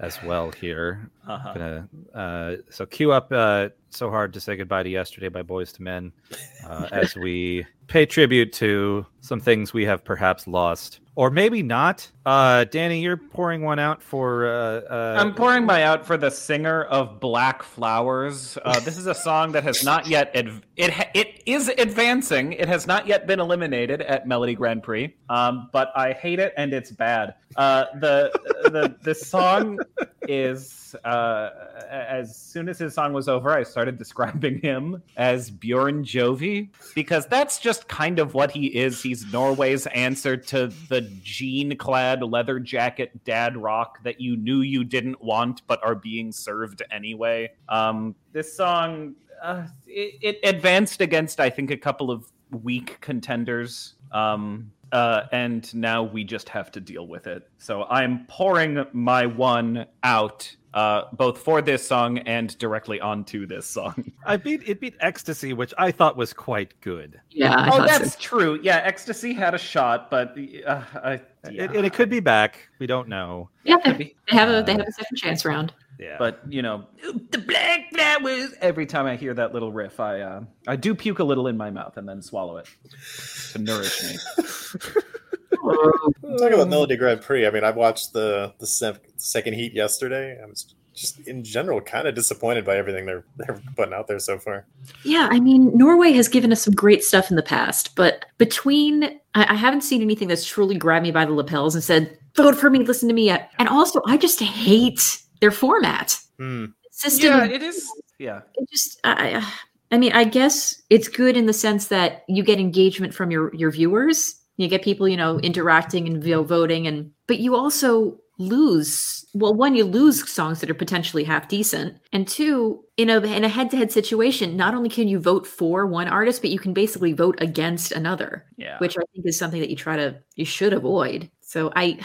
C: as well here.
B: Uh-huh.
C: Gonna, uh, so cue up uh, "So Hard to Say Goodbye to Yesterday" by Boyz II Men uh, as we pay tribute to some things we have perhaps lost, or maybe not. Uh, Danny, you're pouring one out for. Uh, uh,
B: I'm pouring my out for the singer of Black Flowers. Uh, this is a song that has not yet adv- it ha- it is advancing. It has not yet been eliminated at Melodi Grand Prix. Um, but I hate it and it's bad. Uh, the the the song is uh, as soon as his song was over, I started describing him as Bjorn Jovi because that's just kind of what he is. He's Norway's answer to the jean-clad leather jacket dad rock that you knew you didn't want but are being served anyway. Um, this song uh, it, it advanced against I think a couple of weak contenders. Um, uh, and now we just have to deal with it. So I'm pouring my one out, uh, both for this song and directly onto this song.
C: I beat it beat Ecstasy, which I thought was quite good.
A: Yeah, I
B: oh,
A: thought so.
B: that's true. Yeah, Ecstasy had a shot, but uh, I, yeah.
C: It, and it could be back. We don't know.
A: yeah. They they have a they have a second chance round.
C: Yeah.
B: But you know, the black flowers. Every time I hear that little riff, I uh, I do puke a little in my mouth and then swallow it to nourish me.
D: Talking about Melodi Grand Prix, I mean, I watched the the se- second heat yesterday. I was just in general kind of disappointed by everything they're they're putting out there so far.
A: Yeah, I mean, Norway has given us some great stuff in the past, but between I, I haven't seen anything that's truly grabbed me by the lapels and said, "Vote for me, listen to me." Yet, and also, I just hate their format
D: Hmm.
A: system.
B: yeah, it is. Yeah,
A: it just I, I mean i guess it's good in the sense that you get engagement from your your viewers you get people you know interacting and you know, voting and but you also lose well one you lose songs that are potentially half decent and two in a in a head-to-head situation not only can you vote for one artist but you can basically vote against another
B: yeah.
A: which i think is something that you try to you should avoid so i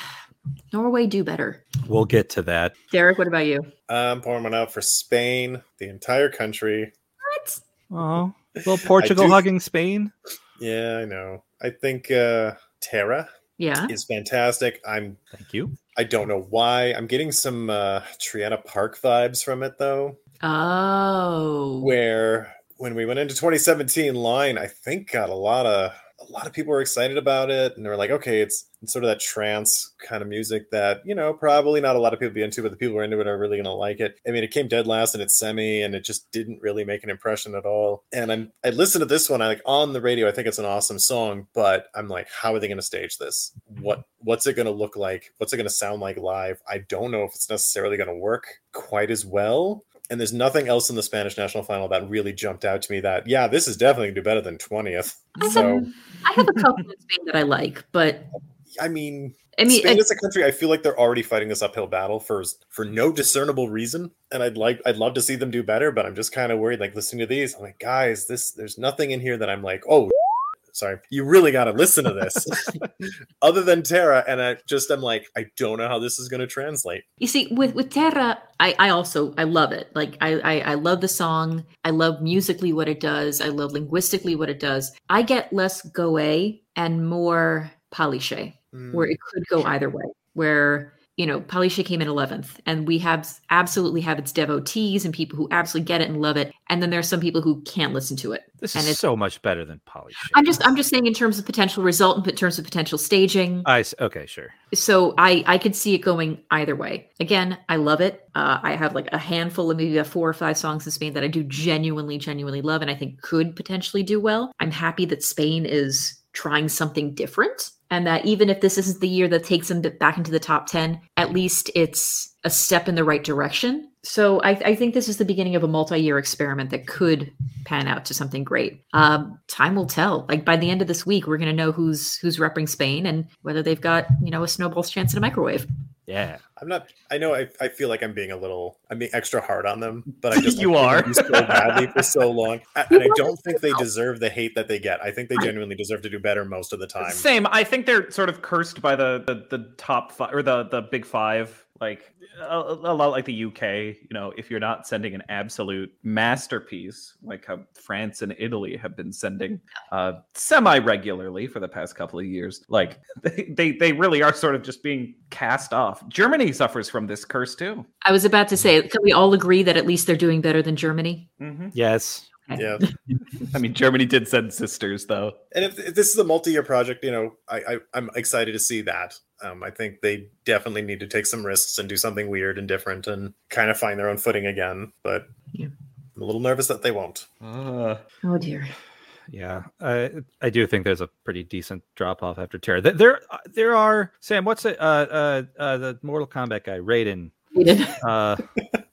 A: norway do better
C: we'll get to that.
A: derek what about you
D: I'm pouring one out for Spain, the entire country.
A: what
C: Oh, little Portugal
D: do-
C: hugging Spain.
D: Yeah, I know. I think uh, Terra
A: yeah
D: is fantastic. I'm
C: Thank you.
D: I don't know why. I'm getting some uh, Triana Park vibes from it though,
A: oh
D: where when we went into 2017, Line I think got a lot of a lot of people were excited about it, and they were like, okay, it's, it's sort of that trance kind of music that you know probably not a lot of people be into, but the people who are into it are really gonna like it. I mean, it came dead last in its semi, and it just didn't really make an impression at all. And I'm I listened to this one, I like on the radio. I think it's an awesome song, but I'm like, how are they gonna stage this? What mm-hmm. what's it gonna look like? What's it gonna sound like live? I don't know if it's necessarily gonna work quite as well and there's nothing else in the Spanish national final that really jumped out to me that yeah, this is definitely gonna do better than twentieth. So
A: I have a couple in Spain that I like, but
D: I mean,
A: I mean,
D: Spain
A: I-
D: is a country I feel like they're already fighting this uphill battle for for no discernible reason, and I'd like I'd love to see them do better, but I'm just kind of worried. Like listening to these, I'm like, guys, this there's nothing in here that I'm like, oh. Sorry, you really got to listen to this. Other than Terra, and I just am like, I don't know how this is going to translate.
A: You see, with with Terra, I I also I love it. Like I, I I love the song. I love musically what it does. I love linguistically what it does. I get less Go_A and more Paliche,
D: Mm.
A: where it could go either way. Where you know Paliche came in eleventh, and we have absolutely have its devotees and people who absolutely get it and love it, and then there's some people who can't listen to it.
C: This
A: And
C: is
A: it's-
C: so much better than Polly.
A: I'm just I'm just saying in terms of potential result and in terms of potential staging.
C: I okay, sure.
A: so I I could see it going either way. Again, I love it. Uh, I have like a handful of maybe a four or five songs in Spain that I do genuinely, genuinely love, and I think could potentially do well. I'm happy that Spain is trying something different, and that even if this isn't the year that takes them back into the top ten, at least it's a step in the right direction. So I, I think this is the beginning of a multi-year experiment that could pan out to something great. Um, time will tell. Like by the end of this week, we're going to know who's who's repping Spain and whether they've got you know a snowball's chance in a microwave.
C: Yeah.
D: I'm not. I know. I, I feel like I'm being a little. I'm being extra hard on them, but I just
B: You are.
D: so badly for so long, and I don't think they deserve the hate that they get. I think they genuinely deserve to do better most of the time.
B: Same. I think they're sort of cursed by the the, the top five or the the big five. Like a, a lot like the UK. You know, if you're not sending an absolute masterpiece, like how France and Italy have been sending uh, semi regularly for the past couple of years, like they, they they really are sort of just being cast off. Germany suffers from this curse too.
A: I was about to say, can we all agree that at least they're doing better than Germany?
B: hmm
C: Yes.
D: Yeah,
B: I mean, Germany did send sisters though.
D: and if, if this is a multi-year project, you know, I, I I'm excited to see that. Um, I think they definitely need to take some risks and do something weird and different and kind of find their own footing again. But
A: Yeah.
D: I'm a little nervous that they won't.
B: Uh,
A: Oh dear.
C: Yeah, I I do think there's a pretty decent drop off after Terra. There there are Sam. What's it? Uh, uh, uh, the Mortal Kombat guy, Rayden.
A: Hated.
C: Uh,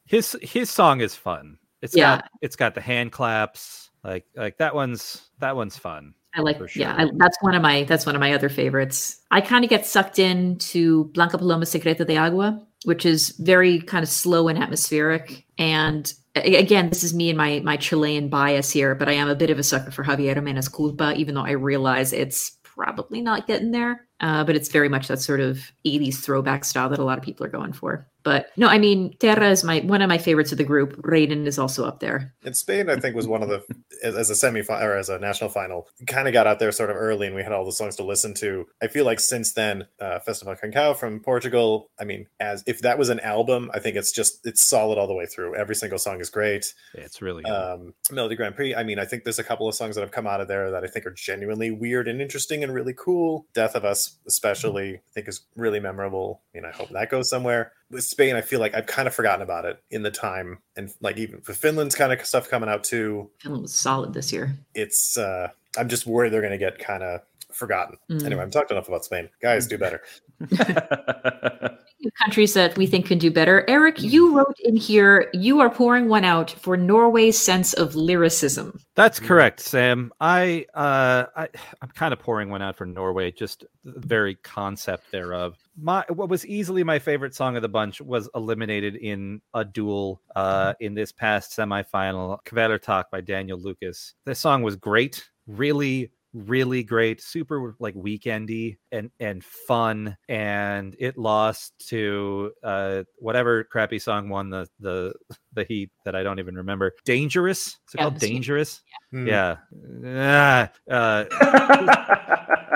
C: his his song is fun. It's
A: Yeah.
C: got it's got the hand claps. Like like that one's that one's fun.
A: I like,
C: For
A: yeah. I, that's one of my that's one of my other favorites. I kind of get sucked into Blanca Paloma Secreta de Agua, which is very kind of slow and atmospheric. And again, this is me and my my Chilean bias here, but I am a bit of a sucker for Javiera Mena's Culpa, even though I realize it's probably not getting there. Uh, but it's very much that sort of 80s throwback style that a lot of people are going for. But no, I mean, Terra is my one of my favorites of the group. Rayden is also up there.
D: And Spain, I think, was one of the as, as a semi or as a national final, kind of got out there sort of early, and we had all the songs to listen to. I feel like since then, uh, Festival Cancao from Portugal. I mean, as if that was an album, I think it's just it's solid all the way through. Every single song is great.
C: It's really good.
D: Um, Melodi Grand Prix. I mean, I think there's a couple of songs that have come out of there that I think are genuinely weird and interesting and really cool. Death of Us, especially, I think is really memorable. I mean, I hope that goes somewhere. With Spain, I feel like I've kind of forgotten about it in the time, and like even for Finland's kind of stuff coming out too.
A: Finland was solid this year.
D: It's uh, I'm just worried they're going to get kind of forgotten.
A: Mm.
D: Anyway, I'm talked enough about Spain. Guys, do better.
A: countries that we think can do better. Eric, you wrote in here you are pouring one out for Norway's sense of lyricism.
C: That's correct, Sam. I uh I I'm kind of pouring one out for Norway, just the very concept thereof. My what was easily my favorite song of the bunch was eliminated in a duel uh in this past semifinal, Kvelertak by Daniel Lucas. This song was great, really really great super like weekendy and and fun and it lost to uh whatever crappy song won the the the heat that i don't even remember. Dangerous? Is it
A: Yeah,
C: called dangerous yeah. Ah, uh,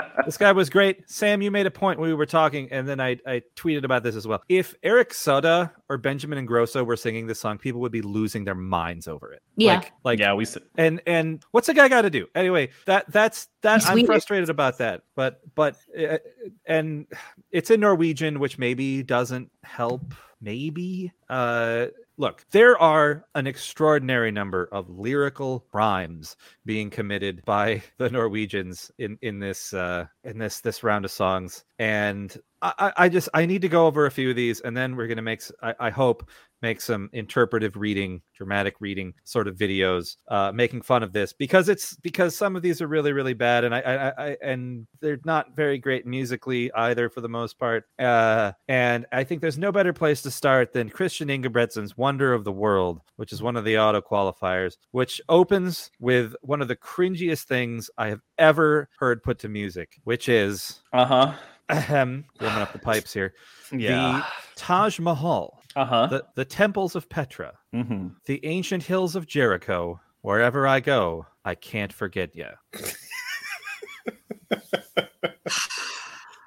C: this guy was great. Sam, you made a point when we were talking, and then I, I tweeted about this as well. If Eric Saade or Benjamin Ingrosso were singing this song, people would be losing their minds over it.
A: Yeah.
C: Like, like
B: yeah, we.
C: and and what's a guy got to do anyway that that's that
A: He's
C: i'm
A: Swedish.
C: frustrated about that but but uh, and it's in norwegian which maybe doesn't help maybe uh look there are an extraordinary number of lyrical crimes being committed by the norwegians in in this uh in this this round of songs and I, I just I need to go over a few of these, and then we're gonna make I, I, hope make some interpretive reading, dramatic reading sort of videos, uh, making fun of this because it's because some of these are really really bad, and I, I, I and they're not very great musically either for the most part. Uh, and I think there's no better place to start than Christian Ingebrigtsen's "Wonder of the World," which is one of the auto qualifiers, which opens with one of the cringiest things I have ever heard put to music, which is
B: Uh huh.
C: ahem, warming up the pipes here.
B: Yeah.
C: Taj Mahal,
B: Uh huh.
C: the, the temples of Petra,
B: hmm
C: the ancient hills of Jericho. Wherever I go, I can't forget you.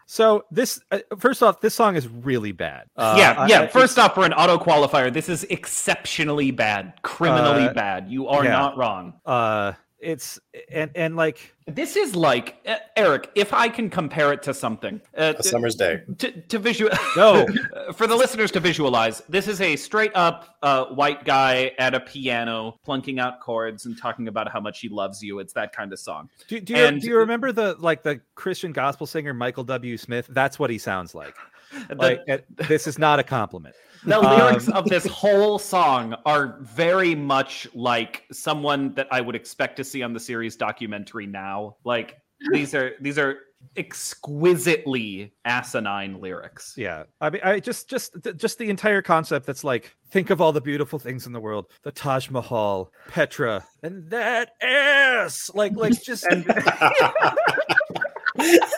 C: so this, uh, first off, this song is really bad. Uh,
B: yeah,
C: I-
B: yeah.
C: I-
B: First off, for an auto qualifier, this is exceptionally bad, criminally
C: Uh,
B: bad. You are
C: yeah.
B: not wrong.
C: It's and and like
B: This is like uh, Eric. If I can compare it to something, uh,
D: A summer's day.
B: to, to visual
C: No.
B: for the listeners to visualize this is a straight up uh, white guy at a piano plunking out chords and talking about how much he loves you it's that kind of song
C: Do, do, you,
B: And-
C: do you remember the like the Christian gospel singer Michael W. Smith? That's what he sounds like.
B: The,
C: Like it- this is not a compliment.
B: the
C: um,
B: lyrics of this whole song are very much like someone that i would expect to see on the series documentary now like these are these are exquisitely asinine lyrics
C: Yeah, I mean, I just just th- just the entire concept. That's like think of all the beautiful things in the world: the Taj Mahal, Petra, and that ass. Like like just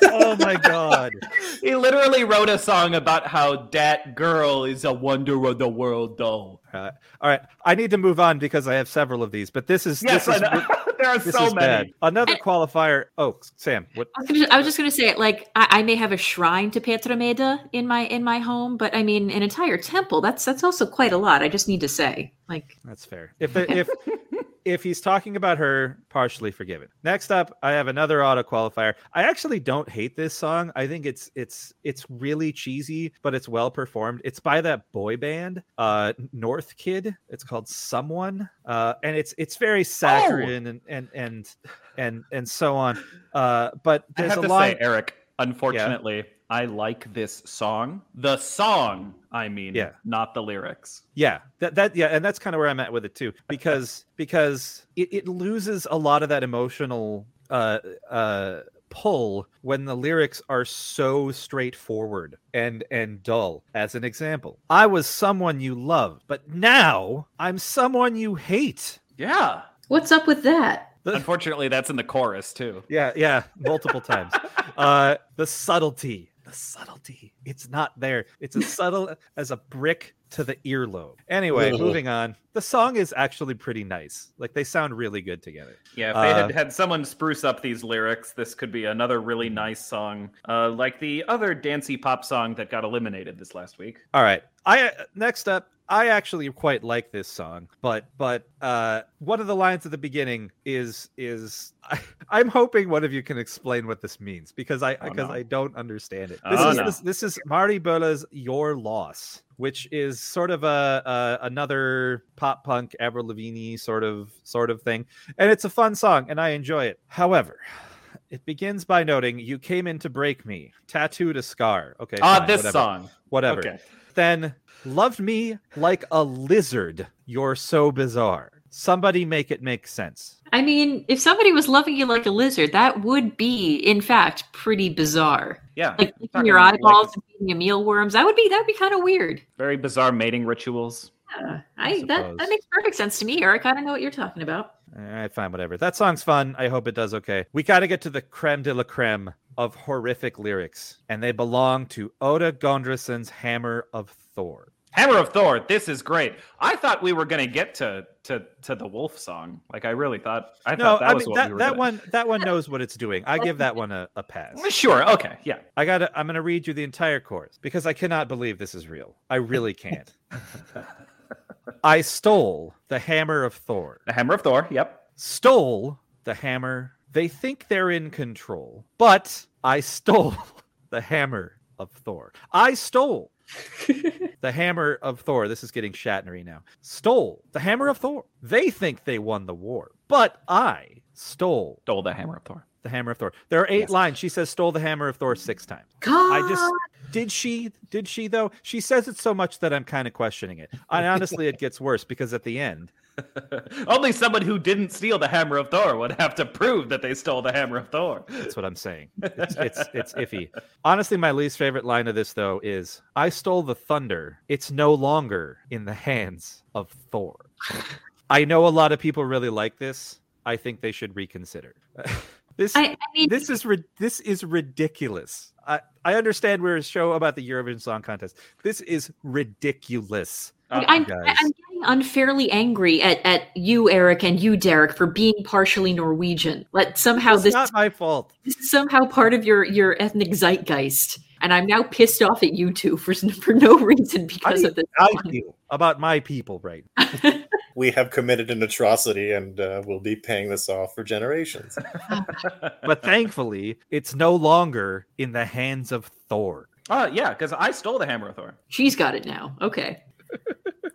C: oh my god.
B: he literally wrote a song about how that girl is a wonder of the world though
C: Uh, all right, I need to move on because I have several of these. But this is
B: Yes,
C: this is
B: there are
C: this
B: so many.
C: bad. Another
A: And-
C: qualifier. Oh, Sam, what?
A: I was, gonna, I was just going to say, like, I, I may have a shrine to Petra Mede in my in my home, but I mean, an entire temple—that's that's also quite a lot. I just need to say, like,
C: That's fair. If the, if if he's talking about her, partially forgiven. Next up, I have another auto qualifier. I actually don't hate this song. I think it's it's it's really cheesy, but it's well performed. It's by that boy band, uh, North Kid. It's called Someone, uh, and it's it's very saccharine and and and and and so on. Uh, but
B: I
C: there's
B: have
C: a
B: to
C: line.
B: say, Eric, unfortunately, I like this song. The song, I mean,
C: Yeah.
B: not the lyrics.
C: Yeah, that that yeah, and that's kind of where I'm at with it too, because because it, it loses a lot of that emotional uh uh pull when the lyrics are so straightforward and and dull. As an example, I was someone you loved, but now I'm someone you hate.
B: Yeah.
A: what's up with that?
C: The-
B: Unfortunately, that's in the chorus too.
C: yeah, yeah, multiple times. Uh the subtlety, the subtlety. It's not there. It's as subtle as a brick to the earlobe. Anyway,
D: Ugh.
C: moving on. The song is actually pretty nice. Like they sound really good together.
B: Yeah, if they
C: Uh,
B: had had someone spruce up these lyrics, this could be another really nice song, uh, like the other dancey pop song that got eliminated this last week.
C: All right. I next up, I actually quite like this song, but but uh one of the lines at the beginning is is I, I'm hoping one of you can explain what this means because I
B: Oh,
C: because
B: no.
C: I don't understand it. This
B: Oh,
C: is
B: no.
C: this, this is Mari Bølla's Your Loss, which is sort of a, a another pop punk Avril Lavigne sort of sort of thing, and it's a fun song and I enjoy it. However, it begins by noting you came in to break me, tattooed a scar. Okay,
B: Ah,
C: fine,
B: this
C: whatever,
B: song.
C: whatever
B: Okay.
C: then loved me like a lizard. You're so bizarre. Somebody make it make sense.
A: I mean, if somebody was loving you like a lizard, that would be, in fact, pretty bizarre.
B: Yeah.
A: Like licking
B: Talking
A: your
B: like
A: eyeballs and feeding you mealworms. That would be that would be kind of weird.
B: very bizarre mating rituals.
A: Yeah, I, that that makes perfect sense to me, Eric. I don't know what you're talking about.
C: All right, fine, whatever. That song's fun. I hope it does okay. We got to get to the creme de la creme of horrific lyrics, and they belong to Oda Gondrosen's Hammer of Thor.
B: Hammer of Thor. This is great. I thought we were gonna get to to to the wolf song. Like I really thought. I
C: no,
B: thought that
C: I
B: was
C: mean
B: what
C: that,
B: we were
C: that
B: gonna-
C: one that one knows what it's doing. I give that one a, a pass.
B: Sure. Okay. Yeah.
C: I got to I'm going to read you the entire chorus because I cannot believe this is real. I really can't. I stole the hammer of Thor.
B: The Hammer of Thor. Yep.
C: Stole the hammer. They think they're in control, but I stole the hammer of Thor. I stole the hammer of Thor. This is getting Shatnery now. Stole the hammer of Thor. They think they won the war, but I stole
B: Stole the Hammer of Thor.
C: the hammer of Thor. There are eight
B: Yes.
C: lines. She says stole the hammer of Thor six times.
A: God.
C: I just did she did she though? She says it so much that I'm kind of questioning it. And honestly, it gets worse because at the end,
B: Only someone who didn't steal the Hammer of Thor would have to prove that they stole the Hammer of Thor.
C: that's what I'm saying. It's it's, it's iffy. Honestly, my least favorite line of this though is I stole the thunder. It's no longer in the hands of Thor. I know a lot of people really like this. I think they should reconsider. this
A: I, I mean,
C: this is this is ridiculous. I, I understand we're a show about the Eurovision Song Contest. This is ridiculous.
B: Uh,
A: I'm,
C: guys.
A: I'm getting unfairly angry at, at you, Eric, and you, Derek, for being partially Norwegian. But somehow
C: It's
A: this,
C: not my fault.
A: this is somehow part of your, your ethnic zeitgeist. And I'm now pissed off at you two for for no reason because
C: I-
A: of this.
C: I
A: song.
C: feel about my people right
D: We have committed an atrocity and uh, we'll be paying this off for generations.
C: but thankfully it's no longer in the hands of thor
B: Uh, yeah, because I stole the Hammer of Thor.
A: She's got it now. Okay.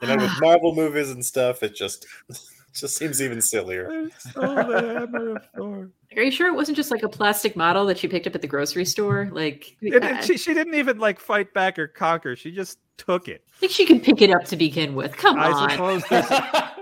D: And then with Marvel movies and stuff, it just just seems even sillier.
A: Are you sure it wasn't just like a plastic model that she picked up at the grocery store? Like,
C: And-
A: I,
C: and she, she didn't even like fight back or conquer she just took it
A: I think she can pick it up to begin with. Come
C: i
A: on.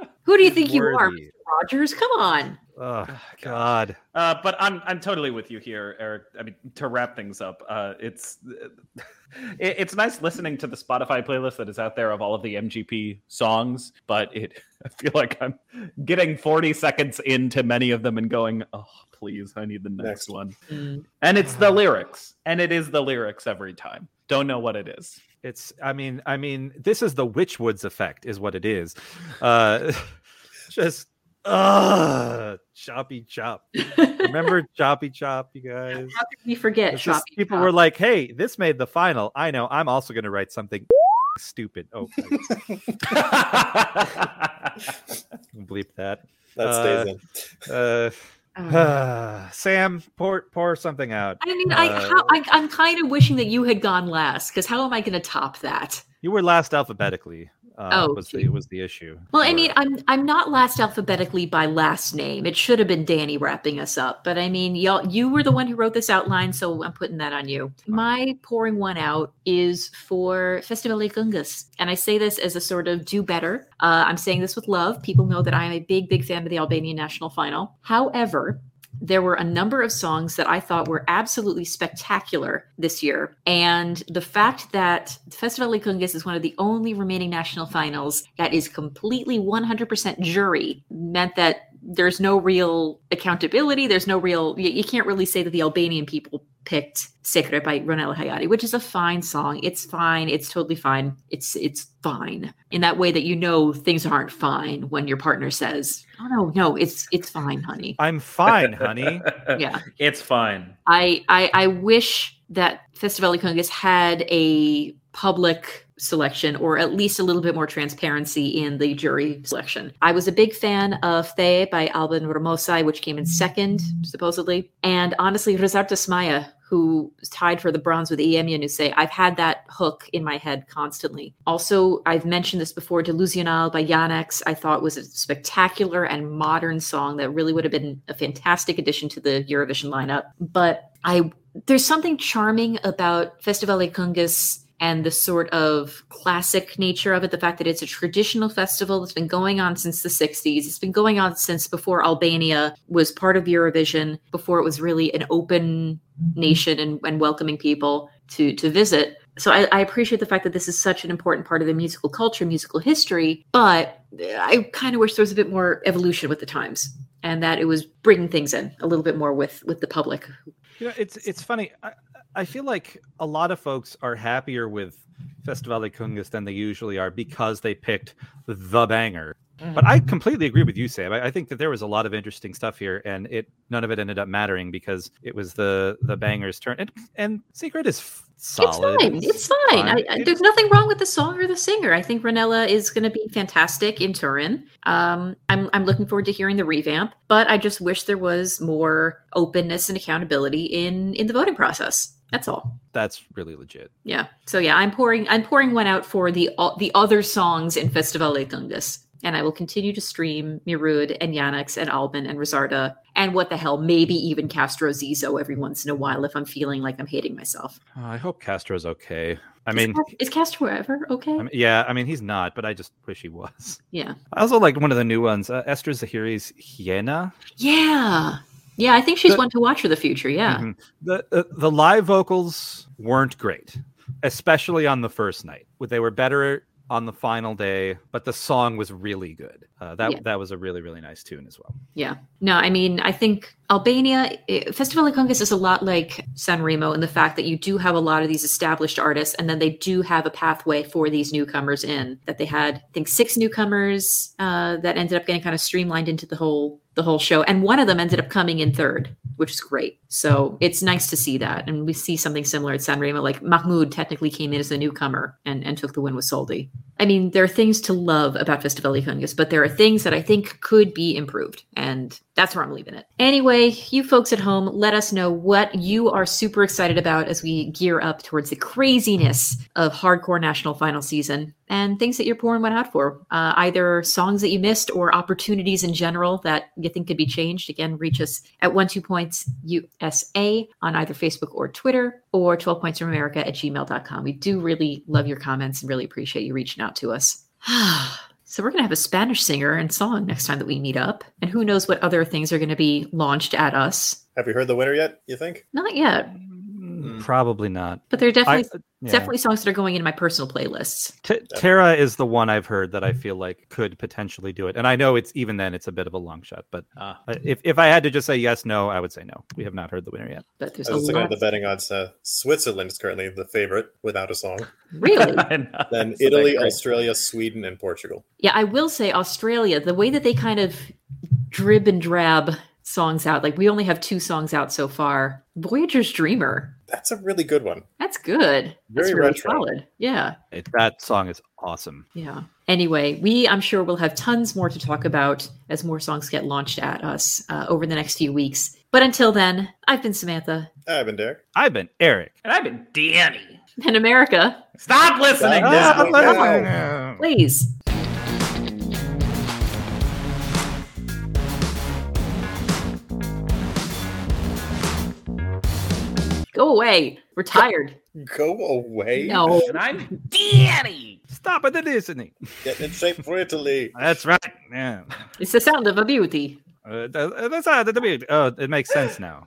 A: Who do you think you are. Mr. Rogers? Come on.
C: Oh god
B: Uh, but I'm I'm totally with you here, Eric. I mean, to wrap things up, uh, it's it, it's nice listening to the Spotify playlist that is out there of all of the MGP songs, but it I feel like I'm getting 40 seconds into many of them and going, oh please, I need the next,
D: Next.
B: one.
A: Mm.
B: And it's the lyrics, and it is the lyrics every time. Don't know what it is.
C: it's i mean i mean this is the witchwoods effect is what it is uh just uh choppy chop remember choppy chop you guys
A: How could we forget?
C: It's just people
A: Shop?
C: were like, "Hey, this made the final." I know. I'm also going to write something stupid. Oh, bleep that.
D: That stays in.
C: Uh,
A: Uh,
C: Sam, pour pour something out.
A: I mean, I,
C: Uh,
A: how, I I'm kind of wishing that you had gone last because how am I going to top that?
C: You were last alphabetically. Uh,
A: Oh,
C: was the was the issue?
A: Well, I mean, I'm I'm not last alphabetically by last name. It should have been Danny wrapping us up, but I mean, y'all, you were the one who wrote this outline, so I'm putting that on you. My pouring one out is for Festivali i Këngës, and I say this as a sort of do better. Uh, I'm saying this with love. People know that I'm a big, big fan of the Albanian national final. However. There were a number of songs that I thought were absolutely spectacular this year. And the fact that Festival de is one of the only remaining national finals that is completely 100% jury meant that there's no real accountability. There's no real, you, you can't really say that the Albanian people picked Secret by Ronela Hajati, which is a fine song. It's fine. It's totally fine. It's it's fine in that way that you know things aren't fine when your partner says, "Oh no, no, it's it's fine, honey."
C: I'm fine, honey.
A: Yeah.
B: It's fine.
A: I I, I wish that Festivali i Këngës had a public selection or at least a little bit more transparency in the jury selection. I was a big fan of The by Alban Ramosaj, which came in second, supposedly. And honestly, Rezarta Smaja, who tied for the bronze with EM Yanuse, I've had that hook in my head constantly. Also, I've mentioned this before, Delusional by Yanex, I thought was a spectacular and modern song that really would have been a fantastic addition to the Eurovision lineup. But I there's something charming about Festival de and the sort of classic nature of it, the fact that it's a traditional festival that's been going on since the 60s. It's been going on since before Albania was part of Eurovision, before it was really an open nation and, and welcoming people to, to visit. So I, I appreciate the fact that this is such an important part of the musical culture, musical history, but I kind of wish there was a bit more evolution with the times and that it was bringing things in a little bit more with with the public
C: You know, it's it's funny. I, I feel like a lot of folks are happier with Festivali i Këngës than they usually are because they picked the banger. But I completely agree with you, Sam. I, I think that there was a lot of interesting stuff here, and it none of it ended up mattering because it was the the banger's turn. And and Secret is f- solid.
A: It's fine. It's fine. I, I, there's nothing wrong with the song or the singer. I think Ronela is going to be fantastic in Turin. Um, I'm I'm looking forward to hearing the revamp, but I just wish there was more openness and accountability in in the voting process. That's all.
C: That's really legit.
A: Yeah. So yeah, I'm pouring I'm pouring one out for the the other songs in Festivali i Këngës. And I will continue to stream Mirud and Yanix and Albin and Rosarda and what the hell, maybe even Kastro Zizo every once in a while if I'm feeling like I'm hating myself.
C: Uh, I hope Kastro's okay. I mean,
A: is Kastro ever okay?
C: I mean, yeah, I mean he's not, but I just wish he was.
A: yeah.
C: I also like one of the new ones, uh, Esther Zahiri's Hiena.
A: Yeah. Yeah, I think she's
C: The-
A: one to watch for the future. Yeah.
C: Mhm. The uh, the live vocals weren't great, especially on the first night. But they were better on the final day, but the song was really good. Uh, that
A: Yeah.
C: that was a really really nice tune as well.
A: Yeah. No, I mean, I think Albania, eh, Festivali i Këngës is a lot like San Remo in the fact that you do have a lot of these established artists, and then they do have a pathway for these newcomers in. That they had, I think, six newcomers uh, that ended up getting kind of streamlined into the whole the whole show, and one of them ended up coming in third, which is great. So it's nice to see that, and we see something similar at San Remo. Like Mahmood technically came in as a newcomer and and took the win with Soldi. I mean, there are things to love about Festivali i Këngës, but there are things that I think could be improved, and that's where I'm leaving it. Anyway, you folks at home, let us know what you are super excited about as we gear up towards the craziness of hardcore national final season and things that you're pouring one out for. Uh, either songs that you missed or opportunities in general that you think could be changed. Again, reach us at one two points USA on either Facebook or Twitter or 12 points from America at gmail.com. We do really love your comments and really appreciate you reaching out to us. So we're going to have a Spanish singer and song next time that we meet up. And who knows what other things are going to be launched at us.
D: Have you heard the winner yet? You think?
A: Not yet,
C: Mm, Probably not.
A: but there are
C: I,
A: definitely
C: yeah.
A: definitely songs that are going into my personal playlists.
C: T- Terra is the one I've heard that I feel like could potentially do it, and I know it's even then it's a bit of a long shot. But uh, if if I had to just say yes, no, I would say no. We have not heard the winner yet.
A: But there's
D: I
A: a
D: was looking
A: lot.
D: at the betting odds. Uh, Switzerland is currently the favorite without a song.
A: Really?
D: Then
B: So
D: Italy,
B: they're.
D: Australia, Sweden, and Portugal.
A: Yeah, I will say Australia, the way that they kind of drib and drab songs out, like we only have two songs out so far. Voyager's Dreamer.
D: That's a really good one.
A: That's good. That's
D: Very
A: really
D: retro.
A: solid. Yeah.
C: It, that song is awesome.
A: Yeah. Anyway, we, I'm sure, we'll have tons more to talk about as more songs get launched at us uh, over the next few weeks. But until then, I've been Samantha.
D: I've been Derek.
C: I've been Eric.
B: And I've been Danny.
A: In America,
B: Stop listening. Now.
D: no.
A: please. Go away. We're tired.
D: Go away.
A: No.
B: And I'm Danny.
C: Stop it listening.
D: Get in shape for Italy.
C: That's right. Yeah.
A: It's the sound of a beauty.
C: Uh, that- that's uh, that- that- oh, it makes sense now.